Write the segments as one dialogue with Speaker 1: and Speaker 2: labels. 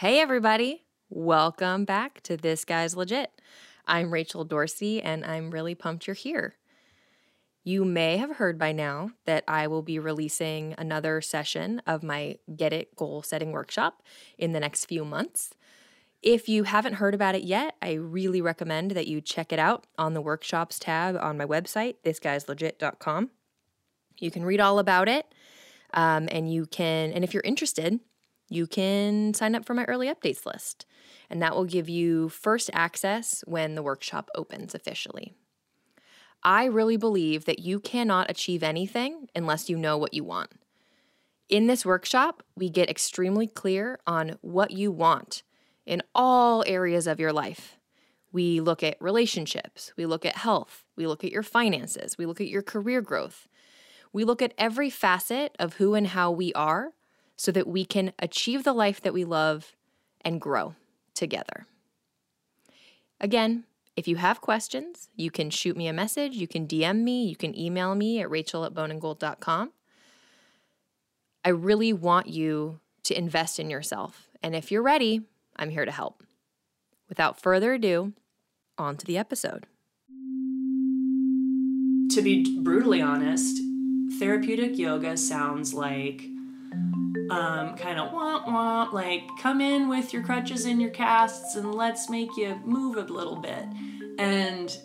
Speaker 1: Hey, everybody. Welcome back to This Guy's Legit. I'm Rachel Dorsey, and I'm really pumped you're here. You may have heard by now that I will be releasing another session of my Get It Goal Setting Workshop in the next few months. If you haven't heard about it yet, I really recommend that you check it out on the workshops tab on my website, thisguyslegit.com. You can read all about it, um, and you can, and if you're interested, you can sign up for my early updates list, and that will give you first access when the workshop opens officially. I really believe that you cannot achieve anything unless you know what you want. In this workshop, we get extremely clear on what you want in all areas of your life. We look at relationships, we look at health, we look at your finances, we look at your career growth. We look at every facet of who and how we are so that we can achieve the life that we love and grow together. Again, if you have questions, you can shoot me a message, you can DM me, you can email me at rachel at boneandgold.com. I really want you to invest in yourself. And if you're ready, I'm here to help. Without further ado, on to the episode.
Speaker 2: To be brutally honest, therapeutic yoga sounds like um, kind of womp womp, like come in with your crutches and your casts and let's make you move a little bit. And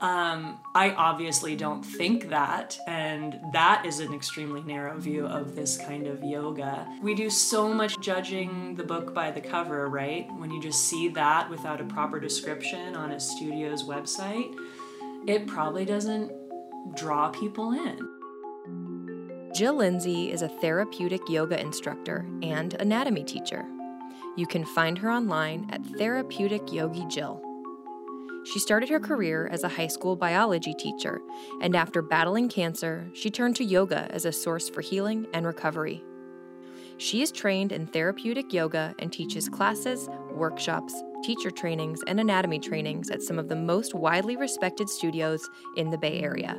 Speaker 2: um, I obviously don't think that, and that is an extremely narrow view of this kind of yoga. We do so much judging the book by the cover, right? When you just see that without a proper description on a studio's website, it probably doesn't draw people in.
Speaker 1: Jill Lindsey is a therapeutic yoga instructor and anatomy teacher. You can find her online at Therapeutic Yogi Jill. She started her career as a high school biology teacher, and after battling cancer, she turned to yoga as a source for healing and recovery. She is trained in therapeutic yoga and teaches classes, workshops, teacher trainings, and anatomy trainings at some of the most widely respected studios in the Bay Area.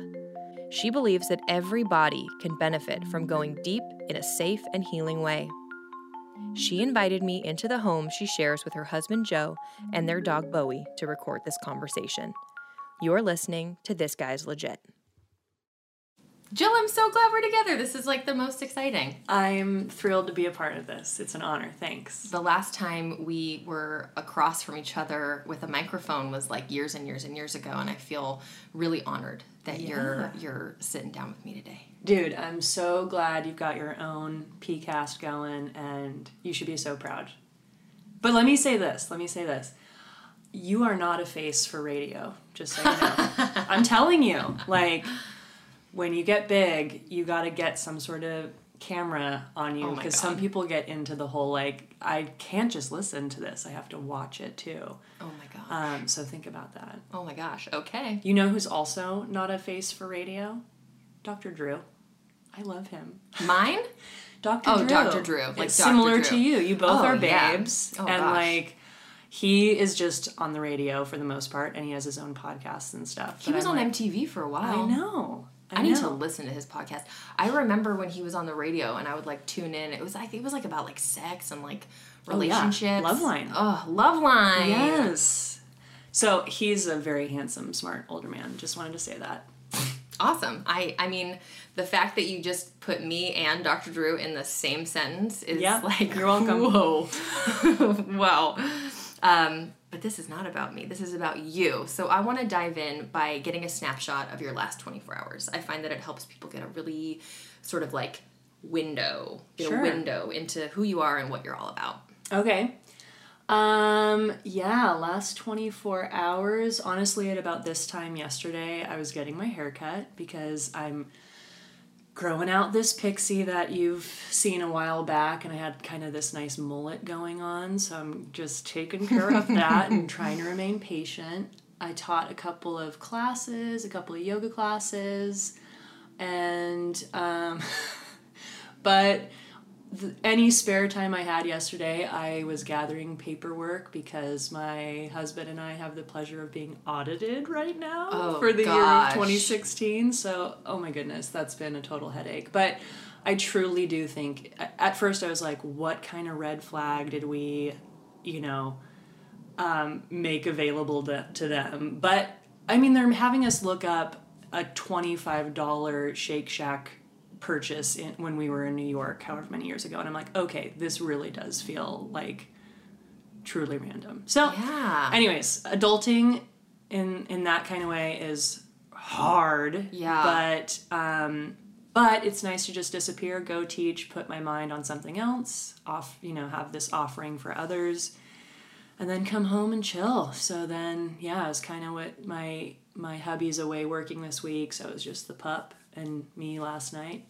Speaker 1: She believes that every body can benefit from going deep in a safe and healing way. She invited me into the home she shares with her husband Joe and their dog Bowie to record this conversation. You're listening to This Guy's Legit. Jill, I'm so glad we're together. This is like the most exciting.
Speaker 2: I'm thrilled to be a part of this. It's an honor. Thanks.
Speaker 1: The last time we were across from each other with a microphone was like years and years and years ago, and I feel really honored that yeah. you're you're sitting down with me today.
Speaker 2: Dude, I'm so glad you've got your own PCast going, and you should be so proud. But let me say this. Let me say this. You are not a face for radio. Just so you know. I'm telling you, like when you get big, you got to get some sort of camera on you because oh some people get into the whole like I can't just listen to this. I have to watch it too.
Speaker 1: Oh my gosh.
Speaker 2: Um, so think about that.
Speaker 1: Oh my gosh. Okay.
Speaker 2: You know who's also not a face for radio? Dr. Drew. I love him.
Speaker 1: Mine?
Speaker 2: Dr.
Speaker 1: Oh,
Speaker 2: Drew.
Speaker 1: Dr. Drew.
Speaker 2: Like it's similar Drew. to you. You both oh, are babes.
Speaker 1: Yeah. Oh,
Speaker 2: and
Speaker 1: gosh.
Speaker 2: like he is just on the radio for the most part and he has his own podcasts and stuff.
Speaker 1: He was
Speaker 2: I'm
Speaker 1: on
Speaker 2: like,
Speaker 1: MTV for a while.
Speaker 2: I know.
Speaker 1: I, I need to listen to his podcast. I remember when he was on the radio and I would like tune in. It was I think it was like about like sex and like relationships.
Speaker 2: Oh, yeah. Loveline.
Speaker 1: Oh, Loveline.
Speaker 2: Yes. So he's a very handsome, smart older man. Just wanted to say that.
Speaker 1: Awesome. I I mean, the fact that you just put me and Dr. Drew in the same sentence is
Speaker 2: yeah,
Speaker 1: like
Speaker 2: you're welcome.
Speaker 1: Whoa. wow. Um, but this is not about me. This is about you. So I want to dive in by getting a snapshot of your last 24 hours. I find that it helps people get a really sort of like window, get
Speaker 2: sure.
Speaker 1: a window into who you are and what you're all about.
Speaker 2: Okay. Um, yeah, last 24 hours. Honestly, at about this time yesterday, I was getting my hair cut because I'm growing out this pixie that you've seen a while back and I had kind of this nice mullet going on so I'm just taking care of that and trying to remain patient. I taught a couple of classes, a couple of yoga classes and um but any spare time I had yesterday, I was gathering paperwork because my husband and I have the pleasure of being audited right now
Speaker 1: oh,
Speaker 2: for the
Speaker 1: gosh.
Speaker 2: year of 2016. So, oh my goodness, that's been a total headache. But I truly do think. At first, I was like, "What kind of red flag did we, you know, um, make available to, to them?" But I mean, they're having us look up a twenty-five dollar Shake Shack purchase in, when we were in New York, however many years ago, and I'm like, "Okay, this really does feel like truly random." So,
Speaker 1: Yeah.
Speaker 2: anyways, adulting in in that kind of way is hard.
Speaker 1: Yeah.
Speaker 2: But um, but it's nice to just disappear, go teach, put my mind on something else, off you know, have this offering for others, and then come home and chill. So then yeah, it's kind of what my my hubby's away working this week, so it was just the pup and me last night,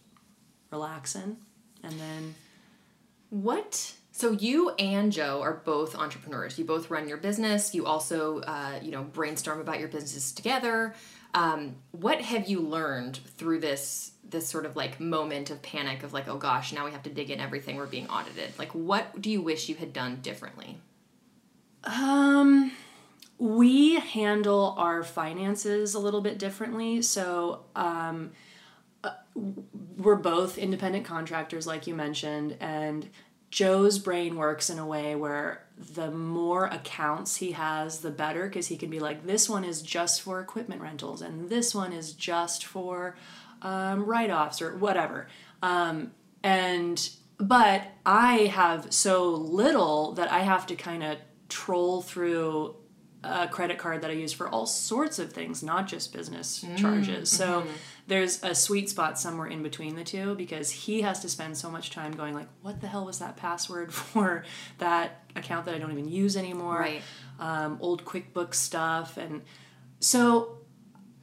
Speaker 2: relaxing, and then
Speaker 1: What? So you and Joe are both entrepreneurs. You both run your business. You also, uh, you know, brainstorm about your businesses together. Um, what have you learned through this this sort of like moment of panic of like, oh gosh, now we have to dig in everything. We're being audited. Like, what do you wish you had done differently?
Speaker 2: Um, we handle our finances a little bit differently. So, um, uh, we're both independent contractors, like you mentioned, and Joe's brain works in a way where the more accounts he has, the better, because he can be like, this one is just for equipment rentals, and this one is just for um, write offs or whatever. Um, and but I have so little that I have to kind of troll through a credit card that I use for all sorts of things, not just business charges. So there's a sweet spot somewhere in between the two because he has to spend so much time going like, what the hell was that password for that account that I don't even use anymore?
Speaker 1: Right.
Speaker 2: Um, old QuickBooks stuff and so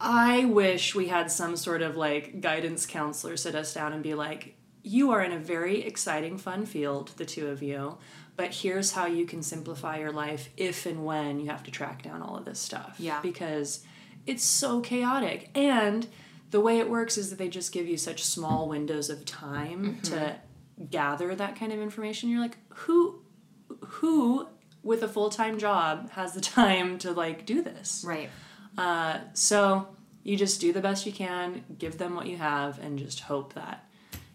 Speaker 2: I wish we had some sort of like guidance counselor sit us down and be like, you are in a very exciting, fun field, the two of you, but here's how you can simplify your life if and when you have to track down all of this stuff.
Speaker 1: Yeah.
Speaker 2: Because it's so chaotic. And the way it works is that they just give you such small windows of time to gather that kind of information. You're like, who who with a full-time job has the time to like do this?
Speaker 1: Right.
Speaker 2: Uh, so you just do the best you can, give them what you have, and just hope that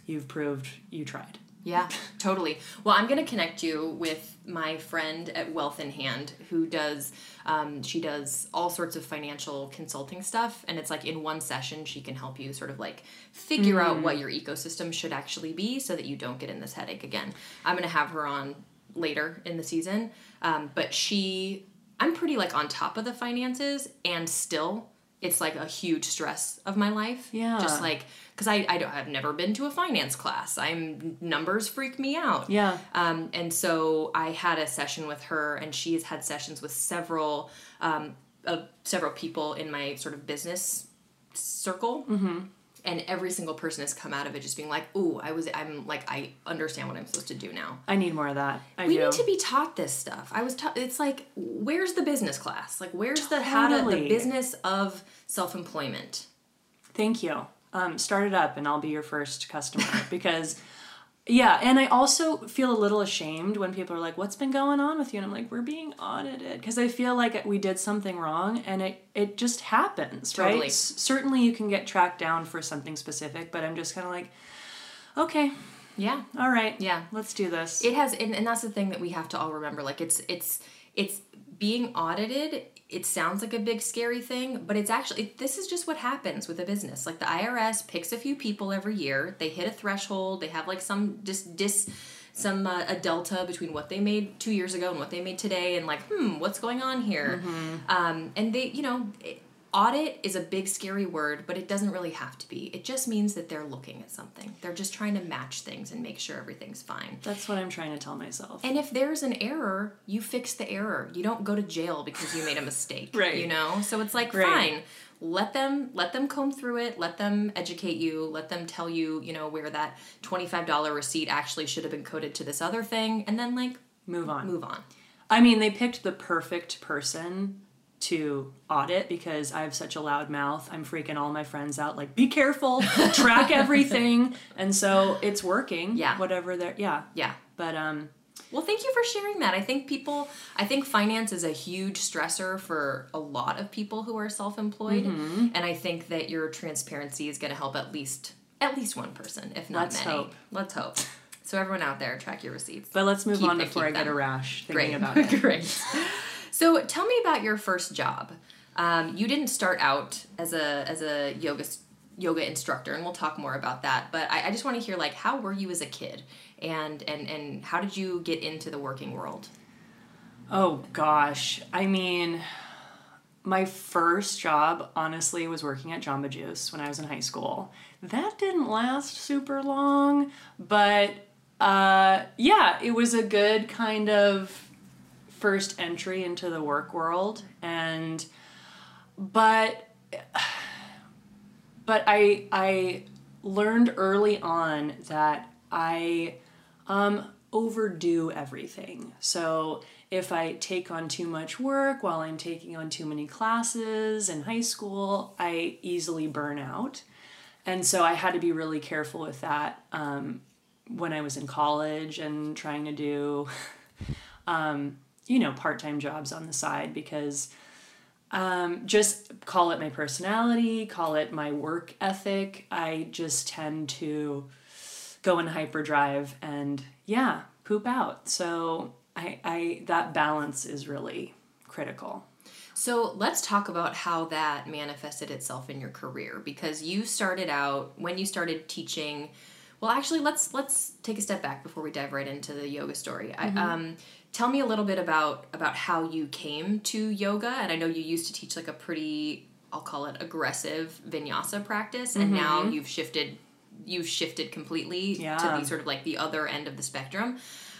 Speaker 2: you've proved you tried.
Speaker 1: Yeah, totally. Well, I'm going to connect you with my friend at Wealth in Hand who does, um, she does all sorts of financial consulting stuff. And it's like in one session, she can help you sort of like figure out what your ecosystem should actually be so that you don't get in this headache again. I'm going to have her on later in the season. Um, but she, I'm pretty like on top of the finances and still it's like a huge stress of my life.
Speaker 2: Yeah.
Speaker 1: Just like, because I, I don't, I've never been to a finance class. I'm numbers freak me out.
Speaker 2: Yeah.
Speaker 1: Um, and so I had a session with her, and she's had sessions with several, um, of several people in my sort of business circle. Mm-hmm. And every single person has come out of it just being like, "Ooh, I was, I'm like, I understand what I'm supposed to do now."
Speaker 2: I need more of that. I
Speaker 1: We
Speaker 2: do.
Speaker 1: need to be taught this stuff. I was taught. It's like, where's the business class? Like, where's the how to the business of self employment?
Speaker 2: Thank you. Um, start it up, and I'll be your first customer because. Yeah, and I also feel a little ashamed when people are like, "What's been going on with you?" And I'm like, "We're being audited," because I feel like we did something wrong, and it it just happens,
Speaker 1: Totally.
Speaker 2: right? S- certainly, you can get tracked down for something specific, but I'm just kind of like, "Okay,
Speaker 1: Yeah,
Speaker 2: all right,
Speaker 1: Yeah.
Speaker 2: let's do this."
Speaker 1: it has and, and that's the thing that we have to all remember like it's it's it's being audited it sounds like a big scary thing but it's actually this is just what happens with a business. Like the irs picks a few people every year. They hit a threshold. They have like some just dis some uh, a delta between what they made two years ago and what they made today and like hmm what's going on here? Um, and they you know it, audit is a big scary word but it doesn't really have to be it just means that they're looking at something they're just trying to match things and make sure everything's fine
Speaker 2: That's what I'm trying to tell myself.
Speaker 1: and if there's an error, you fix the error. You don't go to jail because you made a mistake.
Speaker 2: Right.
Speaker 1: You know? So it's like
Speaker 2: Right.
Speaker 1: fine. Let them let them comb through it, let them educate you, let them tell you, you know, where that $25 receipt actually should have been coded to this other thing and then like
Speaker 2: Move on.
Speaker 1: move on.
Speaker 2: I mean, they picked the perfect person to audit because I have such a loud mouth. I'm freaking all my friends out like, be careful, track everything. And so it's working.
Speaker 1: Yeah.
Speaker 2: Whatever they're, yeah.
Speaker 1: Yeah.
Speaker 2: But, um,
Speaker 1: Well, thank you for sharing that. I think people, I think finance is a huge stressor for a lot of people who are self employed.
Speaker 2: Mm-hmm.
Speaker 1: And I think that your transparency is going to help at least at least one person, if not many.
Speaker 2: Let's
Speaker 1: many.
Speaker 2: hope.
Speaker 1: Let's hope. So everyone out there, track your receipts.
Speaker 2: But let's move
Speaker 1: Keep
Speaker 2: on before I get a rash thinking
Speaker 1: Great.
Speaker 2: about it.
Speaker 1: Great. So tell me about your first job. Um, you didn't start out as a as a yoga yoga instructor, and we'll talk more about that. But I, I just want to hear like how were you as a kid, and and and how did you get into the working world?
Speaker 2: Oh gosh. I mean, my first job, honestly, was working at Jamba Juice when I was in high school. That didn't last super long, but uh, yeah, it was a good kind of first entry into the work world. And, but, but I, I learned early on that I um, overdo everything. So if I take on too much work while I'm taking on too many classes in high school, I easily burn out. And so I had to be really careful with that um, when I was in college and trying to do, um, you know, part time jobs on the side because um, just call it my personality, call it my work ethic. I just tend to go in hyperdrive and yeah, poop out. So I, I that balance is really critical.
Speaker 1: So let's talk about how that manifested itself in your career because you started out when you started teaching. Well, actually, let's let's take a step back before we dive right into the yoga story. I, um, tell me a little bit about about how you came to yoga, and I know you used to teach like a pretty, I'll call it aggressive vinyasa practice, and now you've shifted you've shifted completely to the sort of like the other end of the spectrum.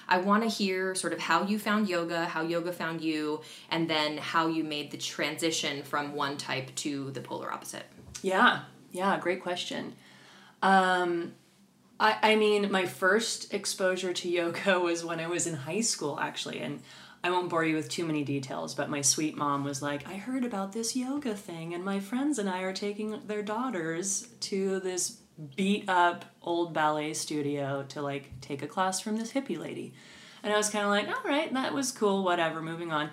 Speaker 1: I want to hear sort of how you found yoga, how yoga found you, and then how you made the transition from one type to the polar opposite.
Speaker 2: Yeah, yeah, great question. Um, I, I mean, my first exposure to yoga was when I was in high school, actually, and I won't bore you with too many details, but my sweet mom was like, I heard about this yoga thing, and my friends and I are taking their daughters to this beat up old ballet studio to like take a class from this hippie lady. And I was kind of like, all right, that was cool, whatever, moving on.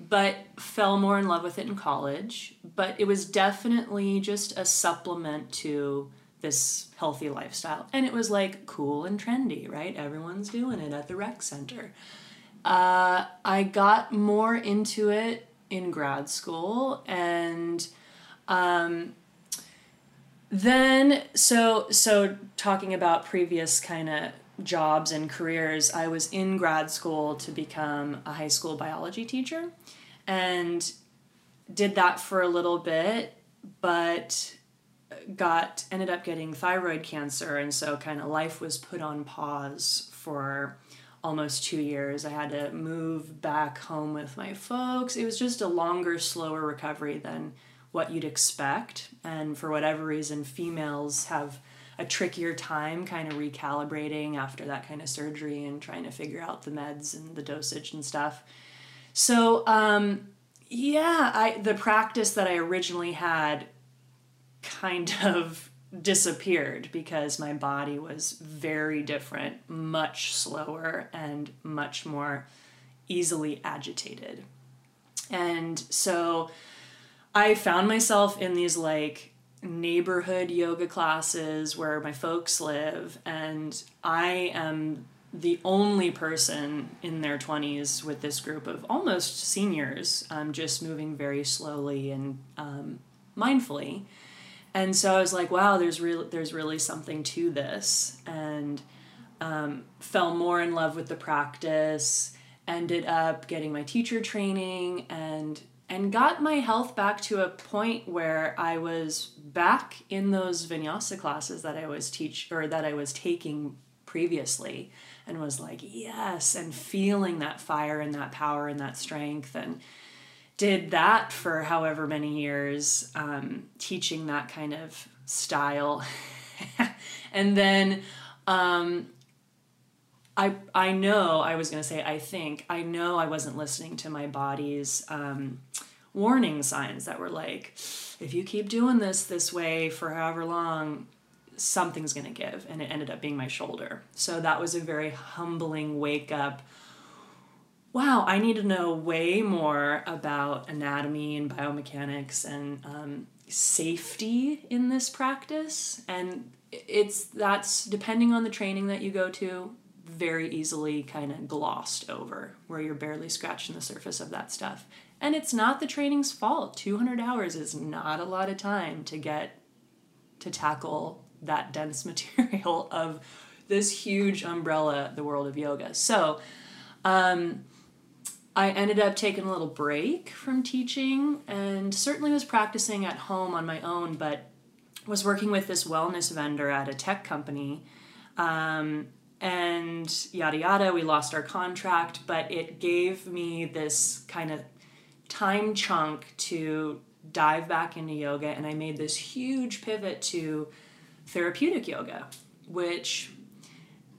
Speaker 2: But fell more in love with it in college. But it was definitely just a supplement to this healthy lifestyle. And it was like cool and trendy, right? Everyone's doing it at the rec center. Uh, I got more into it in grad school and um, then so so talking about previous kind of jobs and careers i was in grad school to become a high school biology teacher and did that for a little bit but got ended up getting thyroid cancer and so kind of life was put on pause for almost two years. I had to move back home with my folks. It was just a longer slower recovery than what you'd expect and for whatever reason females have a trickier time kind of recalibrating after that kind of surgery and trying to figure out the meds and the dosage and stuff. So um, yeah i the practice that i originally had kind of disappeared because my body was very different, much slower, and much more easily agitated. And so I found myself in these like neighborhood yoga classes where my folks live, and I am the only person in their 20s with this group of almost seniors, um, just moving very slowly and um, mindfully and so I was like, wow, there's really there's really something to this, and um, fell more in love with the practice. Ended up getting my teacher training and and got my health back to a point where I was back in those vinyasa classes that I was teach or that I was taking previously, and was like, yes, and feeling that fire and that power and that strength and did that for however many years, um, teaching that kind of style. and then um, I, I know, I was going to say, I think, I know I wasn't listening to my body's um, warning signs that were like, if you keep doing this this way for however long, something's going to give. And it ended up being my shoulder. So that was a very humbling wake up wow, I need to know way more about anatomy and biomechanics and um, safety in this practice. And it's that's depending on the training that you go to, very easily kind of glossed over, where you're barely scratching the surface of that stuff. And it's not the training's fault. 200 hours is not a lot of time to get to tackle that dense material of this huge umbrella, the world of yoga. So, um, I ended up taking a little break from teaching and certainly was practicing at home on my own, but was working with this wellness vendor at a tech company. Um, and yada yada, we lost our contract, but it gave me this kind of time chunk to dive back into yoga, and I made this huge pivot to therapeutic yoga, which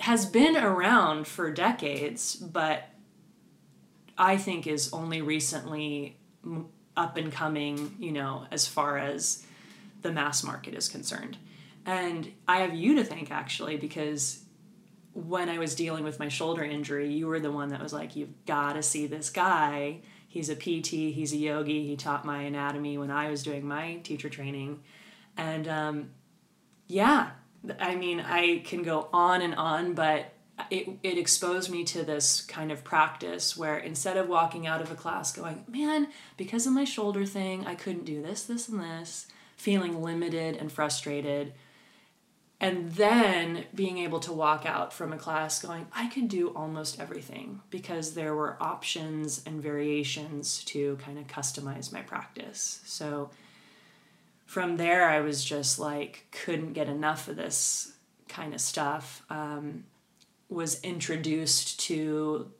Speaker 2: has been around for decades, but I think is only recently up and coming, you know, as far as the mass market is concerned. And I have you to thank actually because when I was dealing with my shoulder injury, you were the one that was like, You've got to see this guy. He's a PT, he's a yogi. He taught my anatomy when I was doing my teacher training. And um, yeah, I mean, I can go on and on, but it, it exposed me to this kind of practice where instead of walking out of a class going, man, because of my shoulder thing, I couldn't do this, this, and this, feeling limited and frustrated, and then being able to walk out from a class going, I could do almost everything because there were options and variations to kind of customize my practice. So from there, I was just like, couldn't get enough of this kind of stuff. Um, was introduced to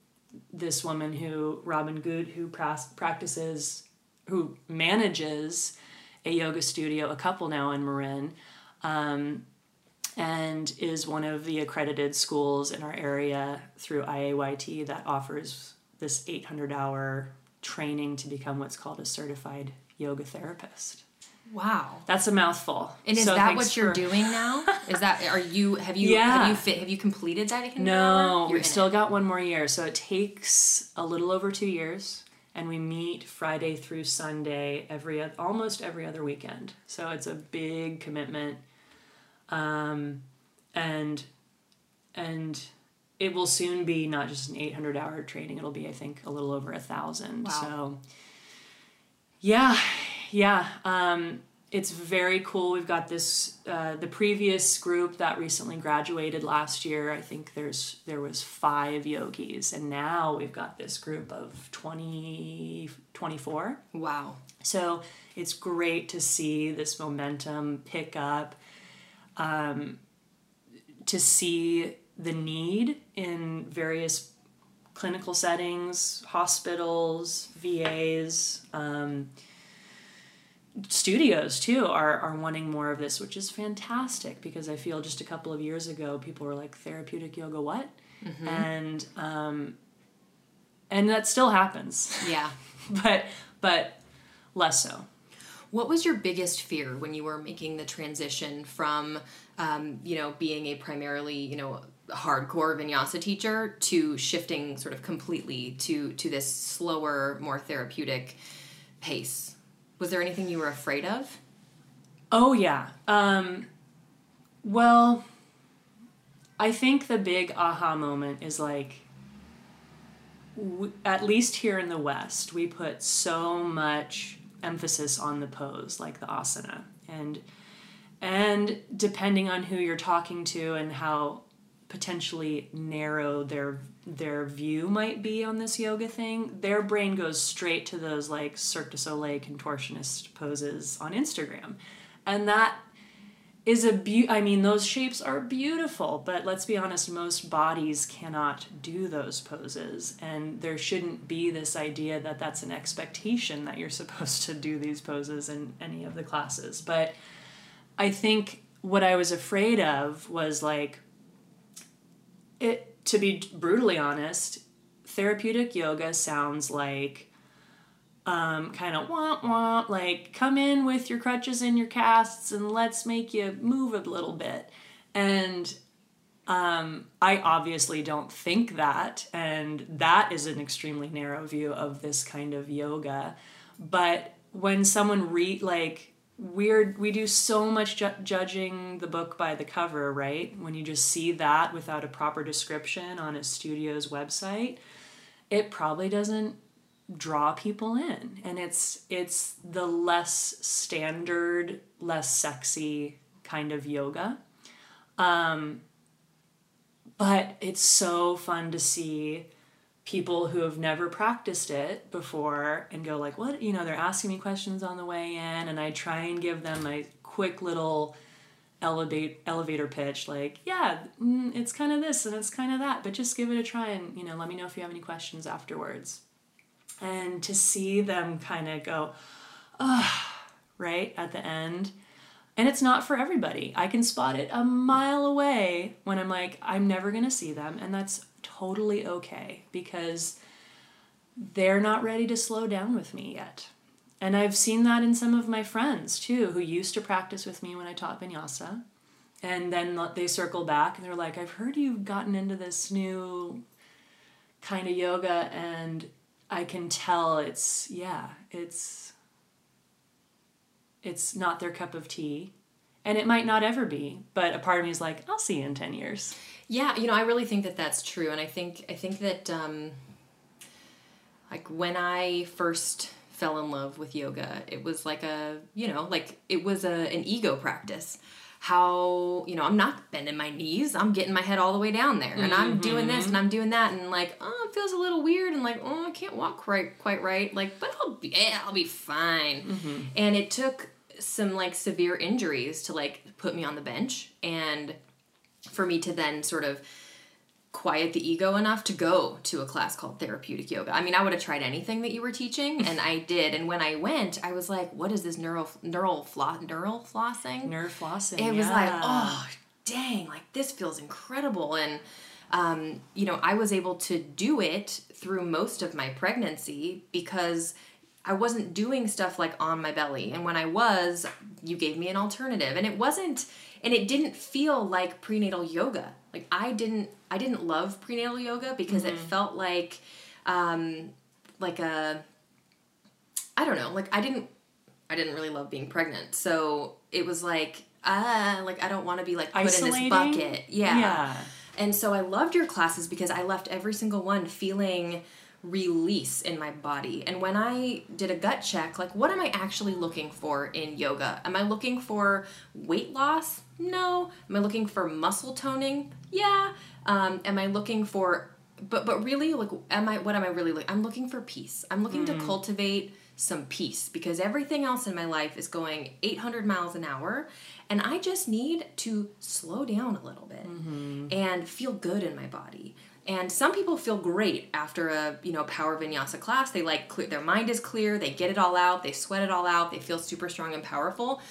Speaker 2: this woman who Robin Good who practices who manages a yoga studio a couple now in Marin um, and is one of the accredited schools in our area through IAYT that offers this 800 hour training to become what's called a certified yoga therapist.
Speaker 1: Wow,
Speaker 2: that's a mouthful.
Speaker 1: And is so that what you're for... doing now? Is that are you have you yeah. have you fit have you completed that?
Speaker 2: No, we've still it. got one more year. So it takes a little over two years, and we meet Friday through Sunday every almost every other weekend. So it's a big commitment, um, and and it will soon be not just an 800 hour training. It'll be I think a little over a thousand. Wow. So yeah yeah, um, it's very cool. We've got this uh, the previous group that recently graduated last year. I think there's there was five yogis, and now we've got this group of 20, 24.
Speaker 1: Wow!
Speaker 2: So it's great to see this momentum pick up. Um, to see the need in various clinical settings, hospitals, VAs. Um, studios too are, are wanting more of this which is fantastic because i feel just a couple of years ago people were like therapeutic yoga what? Mm-hmm. and um and that still happens.
Speaker 1: Yeah.
Speaker 2: But but less so.
Speaker 1: What was your biggest fear when you were making the transition from um, you know being a primarily you know hardcore vinyasa teacher to shifting sort of completely to to this slower more therapeutic pace was there anything you were afraid of?
Speaker 2: Oh, yeah. Um, well, I think the big aha moment is like, w- at least here in the West, we put so much emphasis on the pose, like the asana. And and depending on who you're talking to and how potentially narrow their their view might be on this yoga thing, their brain goes straight to those like Cirque du Soleil contortionist poses on Instagram. And that is a be- I mean those shapes are beautiful, but let's be honest most bodies cannot do those poses and there shouldn't be this idea that that's an expectation that you're supposed to do these poses in any of the classes. But I think what I was afraid of was like it to be brutally honest, therapeutic yoga sounds like um, kind of womp womp, like come in with your crutches and your casts and let's make you move a little bit. And Um, I obviously don't think that, and that is an extremely narrow view of this kind of yoga. But when someone read like we're we do so much ju- judging the book by the cover, right? When you just see that without a proper description on a studio's website, it probably doesn't draw people in and it's it's the less standard less sexy kind of yoga um, but it's so fun to see people who have never practiced it before and go like what? You know they're asking me questions on the way in and i try and give them my quick little elevate elevator pitch like yeah mm, it's kind of this and it's kind of that but just give it a try and you know let me know if you have any questions afterwards. And to see them kind of go oh, right at the end. And it's not for everybody. I can spot it a mile away when i'm like i'm never going to see them and that's totally okay because they're not ready to slow down with me yet and i've seen that in some of my friends too who used to practice with me when i taught vinyasa and then they circle back and they're like i've heard you've gotten into this new kind of yoga and I can tell it's yeah, it's it's not their cup of tea. And it might not ever be, but a part of me is like, I'll see you in 10 years.
Speaker 1: Yeah, you know, I really think that that's true and I think I think that um like when I first fell in love with yoga, it was like a, you know, like it was a an ego practice how you know i'm not bending my knees i'm getting my head all the way down there and i'm doing this and i'm doing that and like oh it feels a little weird and like oh i can't walk quite quite right like but i'll be yeah, i'll be fine mm-hmm. and it took some like severe injuries to like put me on the bench and for me to then sort of quiet the ego enough to go to a class called therapeutic yoga. I mean, I would have tried anything that you were teaching, and I did. And when I went, I was like, "What is this neural neural floss neural flossing?
Speaker 2: Nerve flossing."
Speaker 1: It
Speaker 2: yeah.
Speaker 1: was like, "Oh, dang! Like this feels incredible." And um, you know, I was able to do it through most of my pregnancy because I wasn't doing stuff like on my belly. And when I was, you gave me an alternative. And it wasn't and it didn't feel like prenatal yoga. Like I didn't I didn't love prenatal yoga because mm-hmm. it felt like um like a I don't know, like I didn't I didn't really love being pregnant. So it was like ah, uh, like I don't want to be like put Isolating? in this bucket. Yeah. Yeah. And so I loved your classes because I left every single one feeling release in my body. And when I did a gut check, like what am I actually looking for in yoga? Am I looking for weight loss? No. Am I looking for muscle toning? Yeah. Um, am I looking for but but really like am I what am I really looking? I'm looking for peace. I'm looking mm. to cultivate some peace because everything else in my life is going 800 miles an hour and I just need to slow down a little bit mm-hmm. and feel good in my body. And some people feel great after a you know power vinyasa class. They like clear, their mind is clear. They get it all out. They sweat it all out. They feel super strong and powerful.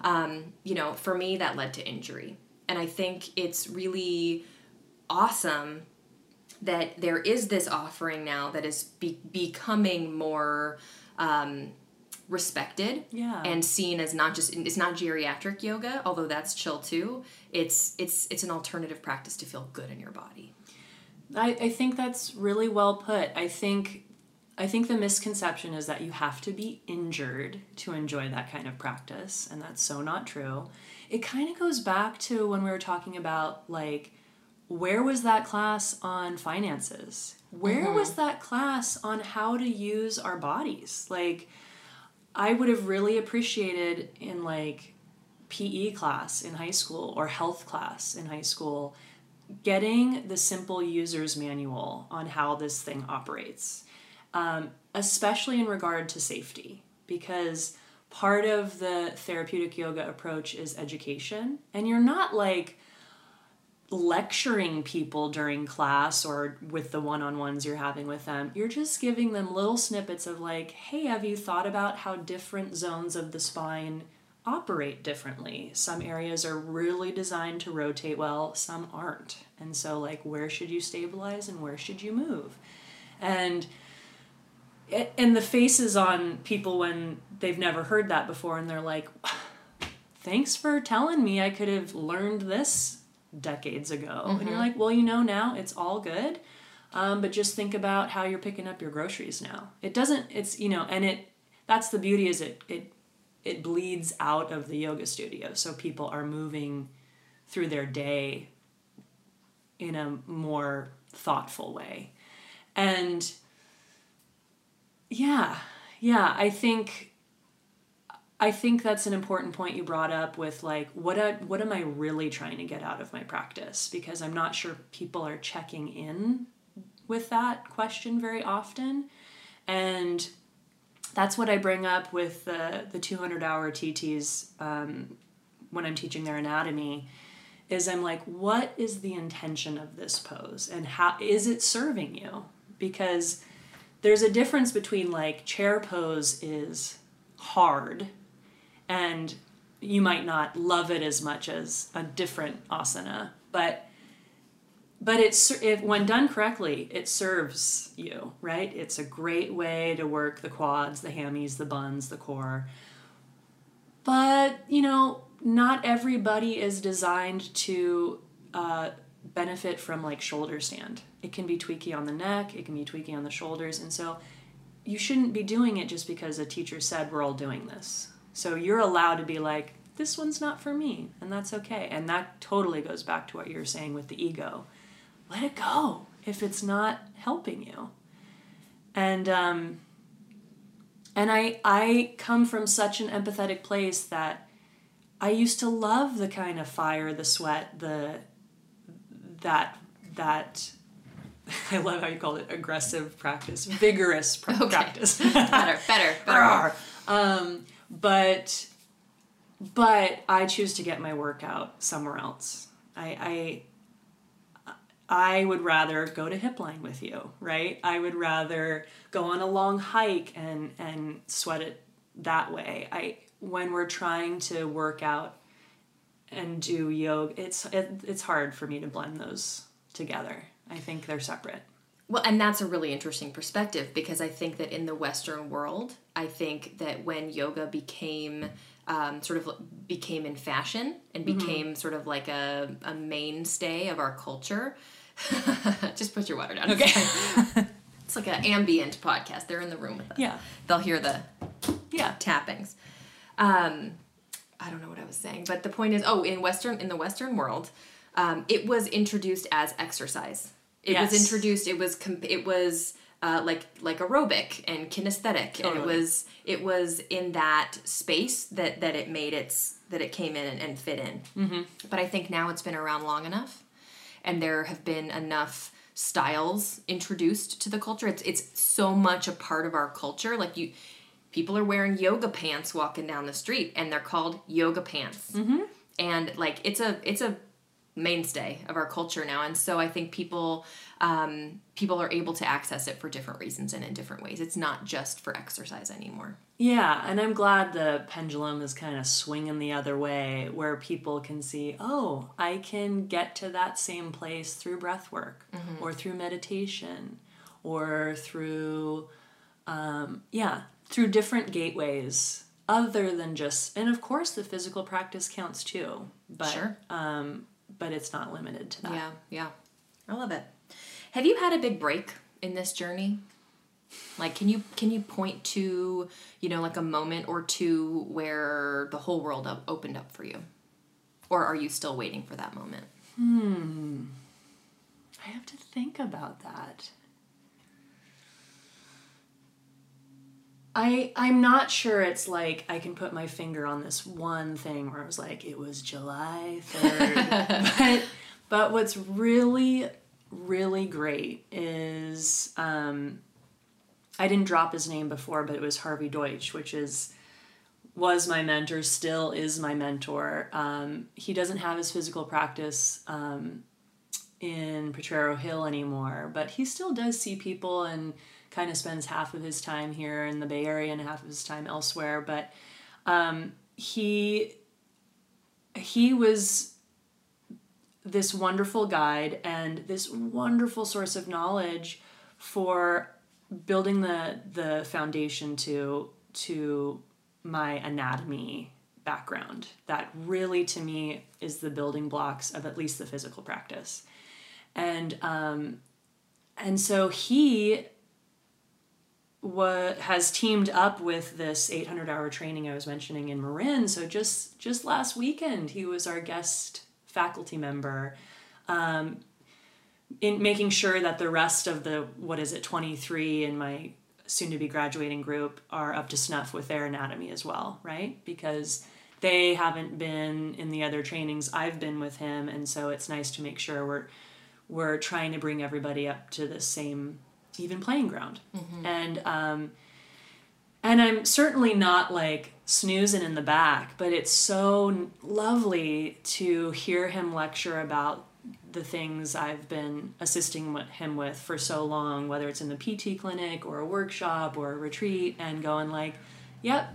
Speaker 1: Um, you know, for me, that led to injury, and I think it's really awesome that there is this offering now that is be- becoming more um, respected
Speaker 2: yeah.
Speaker 1: and seen as not just it's not geriatric yoga although that's chill too it's it's it's an alternative practice to feel good in your body
Speaker 2: I, I think that's really well put. I think I think the misconception is that you have to be injured to enjoy that kind of practice, and that's so not true. It kind of goes back to when we were talking about like where was that class on finances? Where mm-hmm. was that class on how to use our bodies? Like I would have really appreciated in like PE class in high school or health class in high school getting the simple user's manual on how this thing operates, um, especially in regard to safety, because part of the therapeutic yoga approach is education, and you're not like lecturing people during class or with the one-on-ones you're having with them you're just giving them little snippets of like hey have you thought about how different zones of the spine operate differently. Some areas are really designed to rotate well, some aren't. And so, like, where should you stabilize and where should you move? And and the faces on people when they've never heard that before and they're like, thanks for telling me I could have learned this decades ago. And you're like, well, you know, now it's all good. Um, but just think about how you're picking up your groceries now. It doesn't, it's, you know, and it, that's the beauty is it, it, it bleeds out of the yoga studio. So people are moving through their day in a more thoughtful way. And yeah, yeah, I think I think that's an important point you brought up with like what a, what am I really trying to get out of my practice? Because I'm not sure people are checking in with that question very often. And that's what I bring up with the the 200 hour TTs um, when I'm teaching their anatomy is I'm like what is the intention of this pose? And how is it serving you? Because there's a difference between like chair pose is hard and you might not love it as much as a different asana but but it's if when done correctly it serves you right? It's a great way to work the quads the hammies the buns the core. But you know not everybody is designed to uh, benefit from like shoulder stand it can be tweaky on the neck it can be tweaky on the shoulders and so you shouldn't be doing it just because a teacher said we're all doing this so you're allowed to be like this one's not for me and that's okay and that totally goes back to what you're saying with the ego let it go if it's not helping you. And um, and I I come from such an empathetic place that I used to love the kind of fire, the sweat, the that that I love how you call it aggressive practice, vigorous pra-
Speaker 1: Okay.
Speaker 2: practice.
Speaker 1: better, better, better.
Speaker 2: um, but but I choose to get my workout somewhere else. I, I I would rather go to Hipline with you, right? I would rather go on a long hike and and sweat it that way. I when we're trying to work out and do yoga, it's it, it's hard for me to blend those together. I think they're separate.
Speaker 1: Well, and that's a really interesting perspective because I think that in the Western world, I think that when yoga became um, sort of became in fashion and became sort of like a, a mainstay of our culture. Just put your water down. Okay. it's like an ambient podcast. They're in the room with us.
Speaker 2: Yeah.
Speaker 1: They'll hear the
Speaker 2: Yeah.
Speaker 1: tappings. Um, I don't know what I was saying, but the point is, oh, in Western in the Western world, um, it was introduced as exercise. It was introduced. It was comp- it was uh, like like aerobic and kinesthetic, and it was it was in that space that that it made its that it came in and, and fit in. Mm-hmm. But I think now it's been around long enough, and there have been enough styles introduced to the culture. It's it's so much a part of our culture. Like you, people are wearing yoga pants walking down the street, and they're called yoga pants. Mm-hmm. And like it's a it's a mainstay of our culture now, and so I think people um, people are able to access it for different reasons and in different ways. It's not just for exercise anymore.
Speaker 2: Yeah, and I'm glad the pendulum is kind of swinging the other way where people can see, oh, I can get to that same place through breath work or through meditation or through, um, yeah, through different gateways other than just, and of course the physical practice counts too, but,
Speaker 1: Sure.
Speaker 2: um, but it's not limited to that.
Speaker 1: Yeah, yeah. I love it. Have you had a big break in this journey? Like can you can you point to, you know, like a moment or two where the whole world up, opened up for you? Or are you still waiting for that moment? Hmm.
Speaker 2: I have to think about that. I I'm not sure it's like I can put my finger on this one thing where I was like it was July 3rd. but but what's really really great is um I didn't drop his name before but it was Harvey Deutsch which is was my mentor still is my mentor. Um, he doesn't have his physical practice um, in Potrero Hill anymore, but he still does see people and kind of spends half of his time here in the Bay Area and half of his time elsewhere. But um, he he was this wonderful guide and this wonderful source of knowledge for building the the foundation to to my anatomy background. That really, to me, is the building blocks of at least the physical practice. And um, and so he what has teamed up with this 800 hour training I was mentioning in Marin. So just just last weekend, he was our guest faculty member, um, in making sure that the rest of the what is it 23 in my soon to be graduating group are up to snuff with their anatomy as well, right? Because they haven't been in the other trainings I've been with him, and so it's nice to make sure we're we're trying to bring everybody up to the same even playing ground. Mm-hmm. And um, and I'm certainly not like snoozing in the back, but it's so lovely to hear him lecture about the things I've been assisting him with for so long, whether it's in the PT clinic or a workshop or a retreat, and going like, "Yep,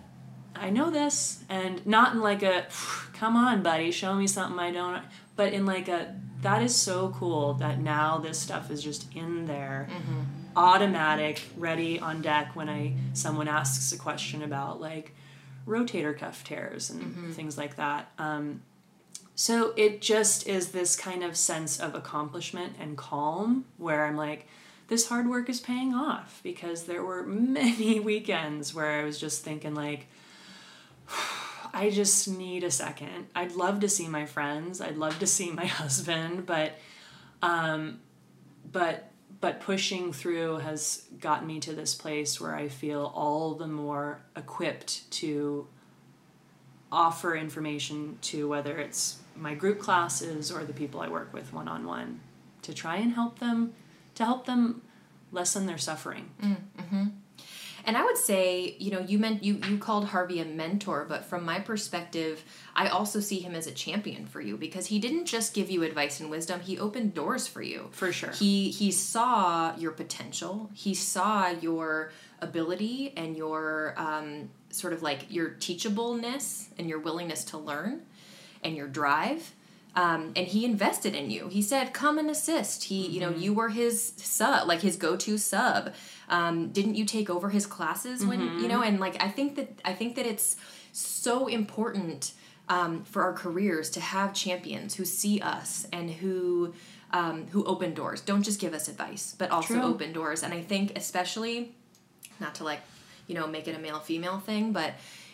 Speaker 2: I know this," and not in like a, "Come on, buddy, show me something I don't," but in like a, "That is so cool that now this stuff is just in there." Mm-hmm automatic, ready on deck when I someone asks a question about like rotator cuff tears and mm-hmm. things like that. Um, so it just is this kind of sense of accomplishment and calm where I'm like, this hard work is paying off because there were many weekends where I was just thinking like. I just need a second. I'd love to see my friends. I'd love to see my husband, but um, but but pushing through has gotten me to this place where I feel all the more equipped to offer information to whether it's my group classes or the people I work with one on one to try and help them to help them lessen their suffering.
Speaker 1: Mm, mm-hmm. And I would say, you know, you meant you you called Harvey a mentor, but from my perspective, I also see him as a champion for you because he didn't just give you advice and wisdom, he opened doors for you.
Speaker 2: For sure.
Speaker 1: He he saw your potential. He saw your ability and your um, sort of like your teachableness and your willingness to learn and your drive um, and he invested in you. He said, "Come and assist." He, you know, mm-hmm. you were his sub, like his go-to sub. Um, didn't you take over his classes when mm-hmm. you know? And like, I think that I think that it's so important um, for our careers to have champions who see us and who um, who open doors. Don't just give us advice, but also True. open doors. And I think especially, not to like, you know, make it a male female thing, but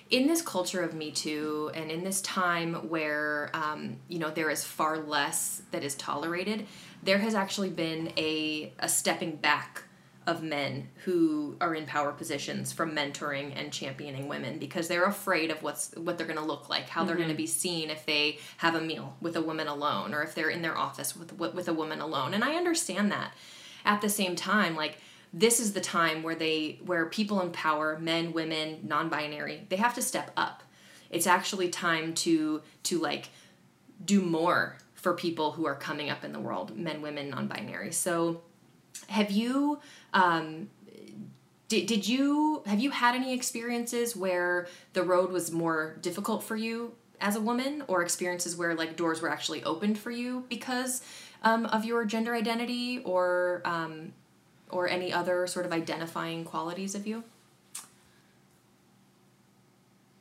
Speaker 1: in this culture of Me Too and in this time where um, you know there is far less that is tolerated, there has actually been a a stepping back of men who are in power positions from mentoring and championing women because they're afraid of what's what they're going to look like, how mm-hmm. they're going to be seen if they have a meal with a woman alone or if they're in their office with with a woman alone. And I understand that. At the same time, like this is the time where they where people in power men women non-binary they have to step up it's actually time to to like do more for people who are coming up in the world men women non-binary so have you um, did, did you have you had any experiences where the road was more difficult for you as a woman or experiences where like doors were actually opened for you because um, of your gender identity or um, or any other sort of identifying qualities of you?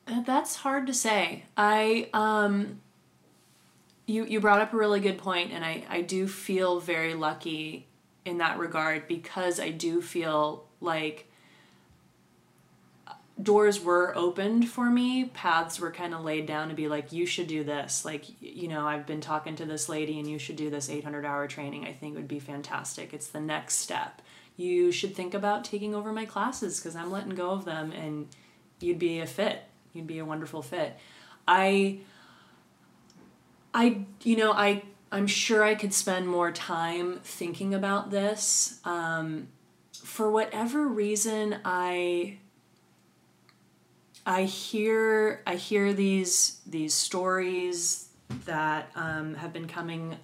Speaker 2: Uh, that's hard to say. I um you you brought up a really good point and I I do feel very lucky in that regard because I do feel like doors were opened for me paths were kind of laid down to be like you should do this like you know i've been talking to this lady and you should do this 800 hour training i think would be fantastic it's the next step you should think about taking over my classes because I'm letting go of them and you'd be a fit. You'd be a wonderful fit. I I you know, I I'm sure I could spend more time thinking about this. Um, for whatever reason I I hear I hear these these stories that um, have been coming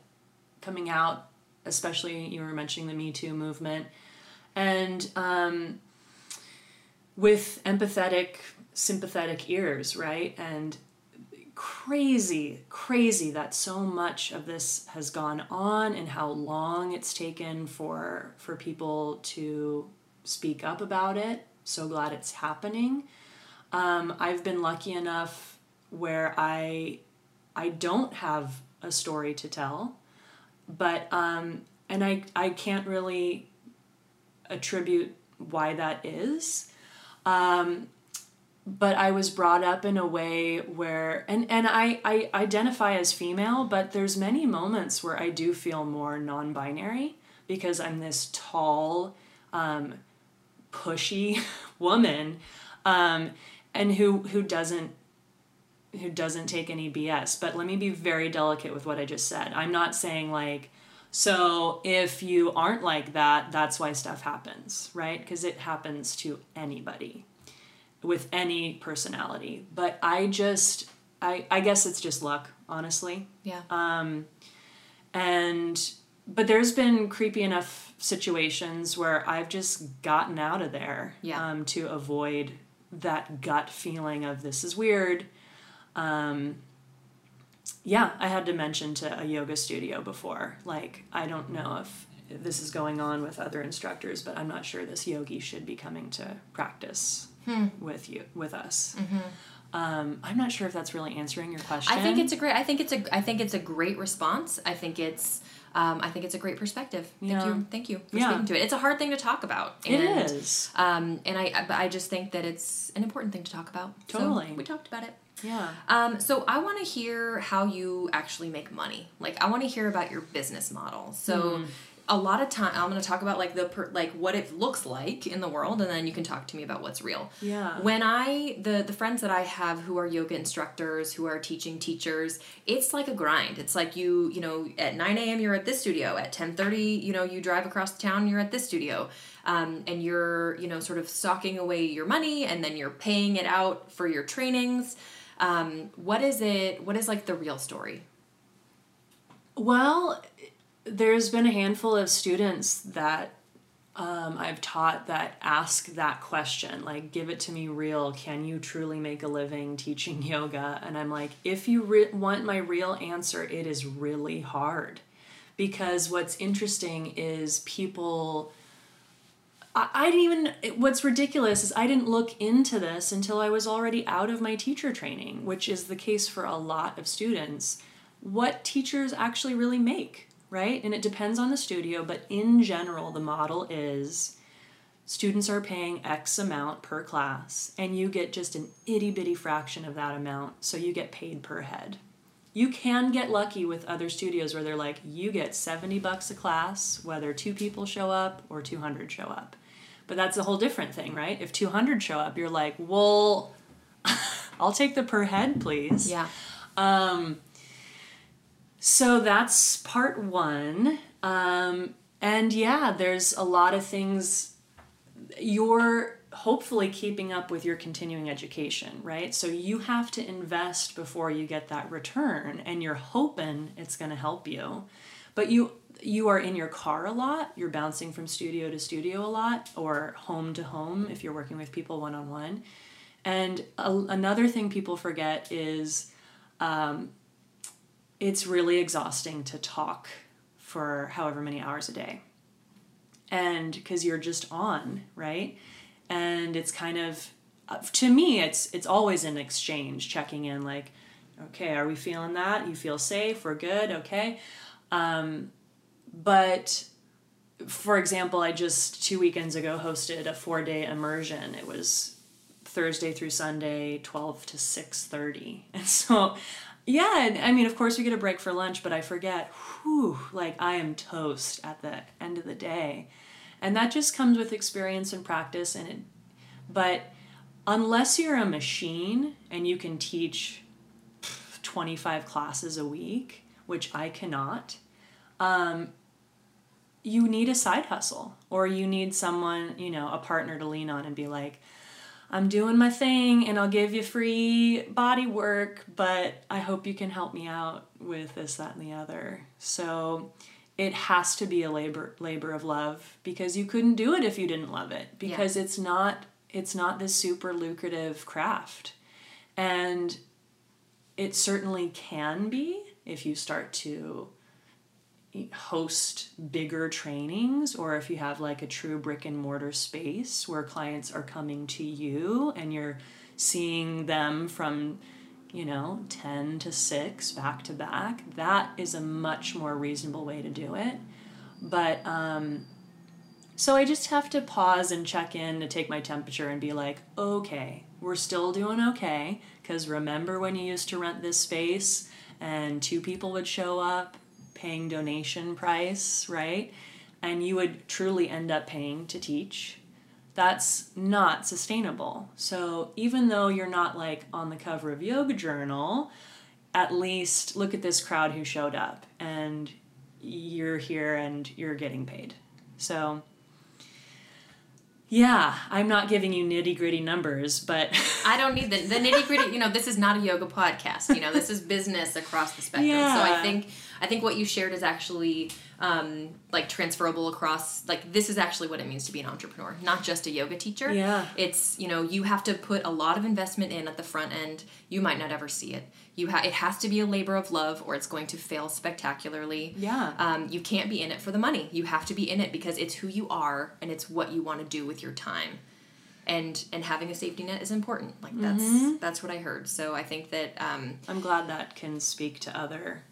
Speaker 2: coming out, especially you were mentioning the Me Too movement, and um, with empathetic, sympathetic ears, right? And crazy, crazy that so much of this has gone on and how long it's taken for for people to speak up about it. So glad it's happening. Um, I've been lucky enough where I I don't have a story to tell, but um, and I I can't really attribute why that is. Um, but I was brought up in a way where and and I I identify as female, but there's many moments where I do feel more non-binary because I'm this tall, um, pushy woman, um, and who who doesn't who doesn't take any BS. But let me be very delicate with what I just said. I'm not saying like so if you aren't like that, that's why stuff happens, right? Because it happens to anybody with any personality. But I just, I, I guess it's just luck, honestly.
Speaker 1: Yeah.
Speaker 2: Um, and, but there's been creepy enough situations where I've just gotten out of there
Speaker 1: Yeah.
Speaker 2: um, to avoid that gut feeling of this is weird. Um, yeah, I had to mention to a yoga studio before. Like, I don't know if this is going on with other instructors, but I'm not sure this yogi should be coming to practice
Speaker 1: Hmm.
Speaker 2: with you with us. Um, I'm not sure if that's really answering your question.
Speaker 1: Mm-hmm. I think it's a great. I think it's a. I think it's a great response. I think it's. Um, I think it's a great perspective. Thank
Speaker 2: Yeah.
Speaker 1: you. Thank you for
Speaker 2: Yeah.
Speaker 1: speaking to it. It's a hard thing to talk about.
Speaker 2: It
Speaker 1: and,
Speaker 2: is.
Speaker 1: Um, and I, but I just think that it's an important thing to talk about. So
Speaker 2: Totally.
Speaker 1: we talked about it.
Speaker 2: Yeah.
Speaker 1: Um, so I want to hear how you actually make money. Like I want to hear about your business model. So
Speaker 2: Hmm.
Speaker 1: A lot of time I'm going to talk about like the per, like what it looks like in the world, and then you can talk to me about what's real.
Speaker 2: Yeah.
Speaker 1: When I the the friends that I have who are yoga instructors, who are teaching teachers, it's like a grind. It's like you you know at 9 a.m. you're at this studio, at 10:30 you know you drive across the town, you're at this studio. Um, and you're you know sort of stocking away your money and then you're paying it out for your trainings um, what is it what is like the real story
Speaker 2: Well, there's been a handful of students that um, I've taught that ask that question like, give it to me real. Can you truly make a living teaching yoga? And I'm like, if you re- want my real answer, it is really hard. Because what's interesting is people. I, I didn't even. What's ridiculous is I didn't look into this until I was already out of my teacher training, which is the case for a lot of students what teachers actually really make, right? And it depends on the studio, but in general, the model is students are paying X amount per class, and you get just an itty bitty fraction of that amount, so you get paid per head. You can get lucky with other studios where they're like, you get 70 bucks a class, whether two people show up or 200 show up. But that's a whole different thing, right? If 200 show up, you're like, well, I'll take the per head, please.
Speaker 1: yeah
Speaker 2: Um, so that's part one. Um, and yeah, there's a lot of things. You're hopefully keeping up with your continuing education, right? So you have to invest before you get that return, and you're hoping it's going to help you. But you you are in your car a lot. You're bouncing from studio to studio a lot, or home to home if you're working with people one on one. And a, another thing people forget is it's really exhausting to talk for however many hours a day. And because you're just on, right? And it's kind of uh, to me it's it's always an exchange checking in like okay, are we feeling that? You feel safe? We're good, okay? Um but for example, I just 2 weekends ago hosted a 4-day immersion. It was Thursday through Sunday, 12 to 6:30. And so yeah, and I mean, of course we get a break for lunch, but I forget, whew, like I am toast at the end of the day. And that just comes with experience and practice and it but unless you're a machine and you can teach 25 classes a week, which I cannot, um, you need a side hustle or you need someone, you know, a partner to lean on and be like, I'm doing my thing and I'll give you free body work, but I hope you can help me out with this, that, and the other. So it has to be a labor labor of love because you couldn't do it if you didn't love it because it's not it's not this super lucrative craft. And it certainly can be if you start to host bigger trainings or if you have like a true brick and mortar space where clients are coming to you and you're seeing them from you know, 10 to 6 back to back, that is a much more reasonable way to do it. But um, so I just have to pause and check in to take my temperature and be like, okay, we're still doing okay. Because remember when you used to rent this space and two people would show up paying donation price, right? And you would truly end up paying to teach. That's not sustainable. So even though you're not like on the cover of Yoga Journal, at least look at this crowd who showed up and you're here and you're getting paid. So yeah, I'm not giving you nitty gritty numbers, but
Speaker 1: I don't need the, the nitty gritty. You know, this is not a yoga podcast. You know, this is business across the spectrum. Yeah. So I think I think what you shared is actually um, like transferable across like this is actually what it means to be an entrepreneur not just a yoga teacher.
Speaker 2: Yeah.
Speaker 1: It's you know you have to put a lot of investment in at the front end. You might not ever see it. You ha- it has to be a labor of love or it's going to fail spectacularly.
Speaker 2: Yeah.
Speaker 1: Um, you can't be in it for the money. You have to be in it because it's who you are and it's what you want to do with your time. And and having a safety net is important. Like that's mm-hmm. that's what i heard. So i think that um,
Speaker 2: i'm glad that can speak to other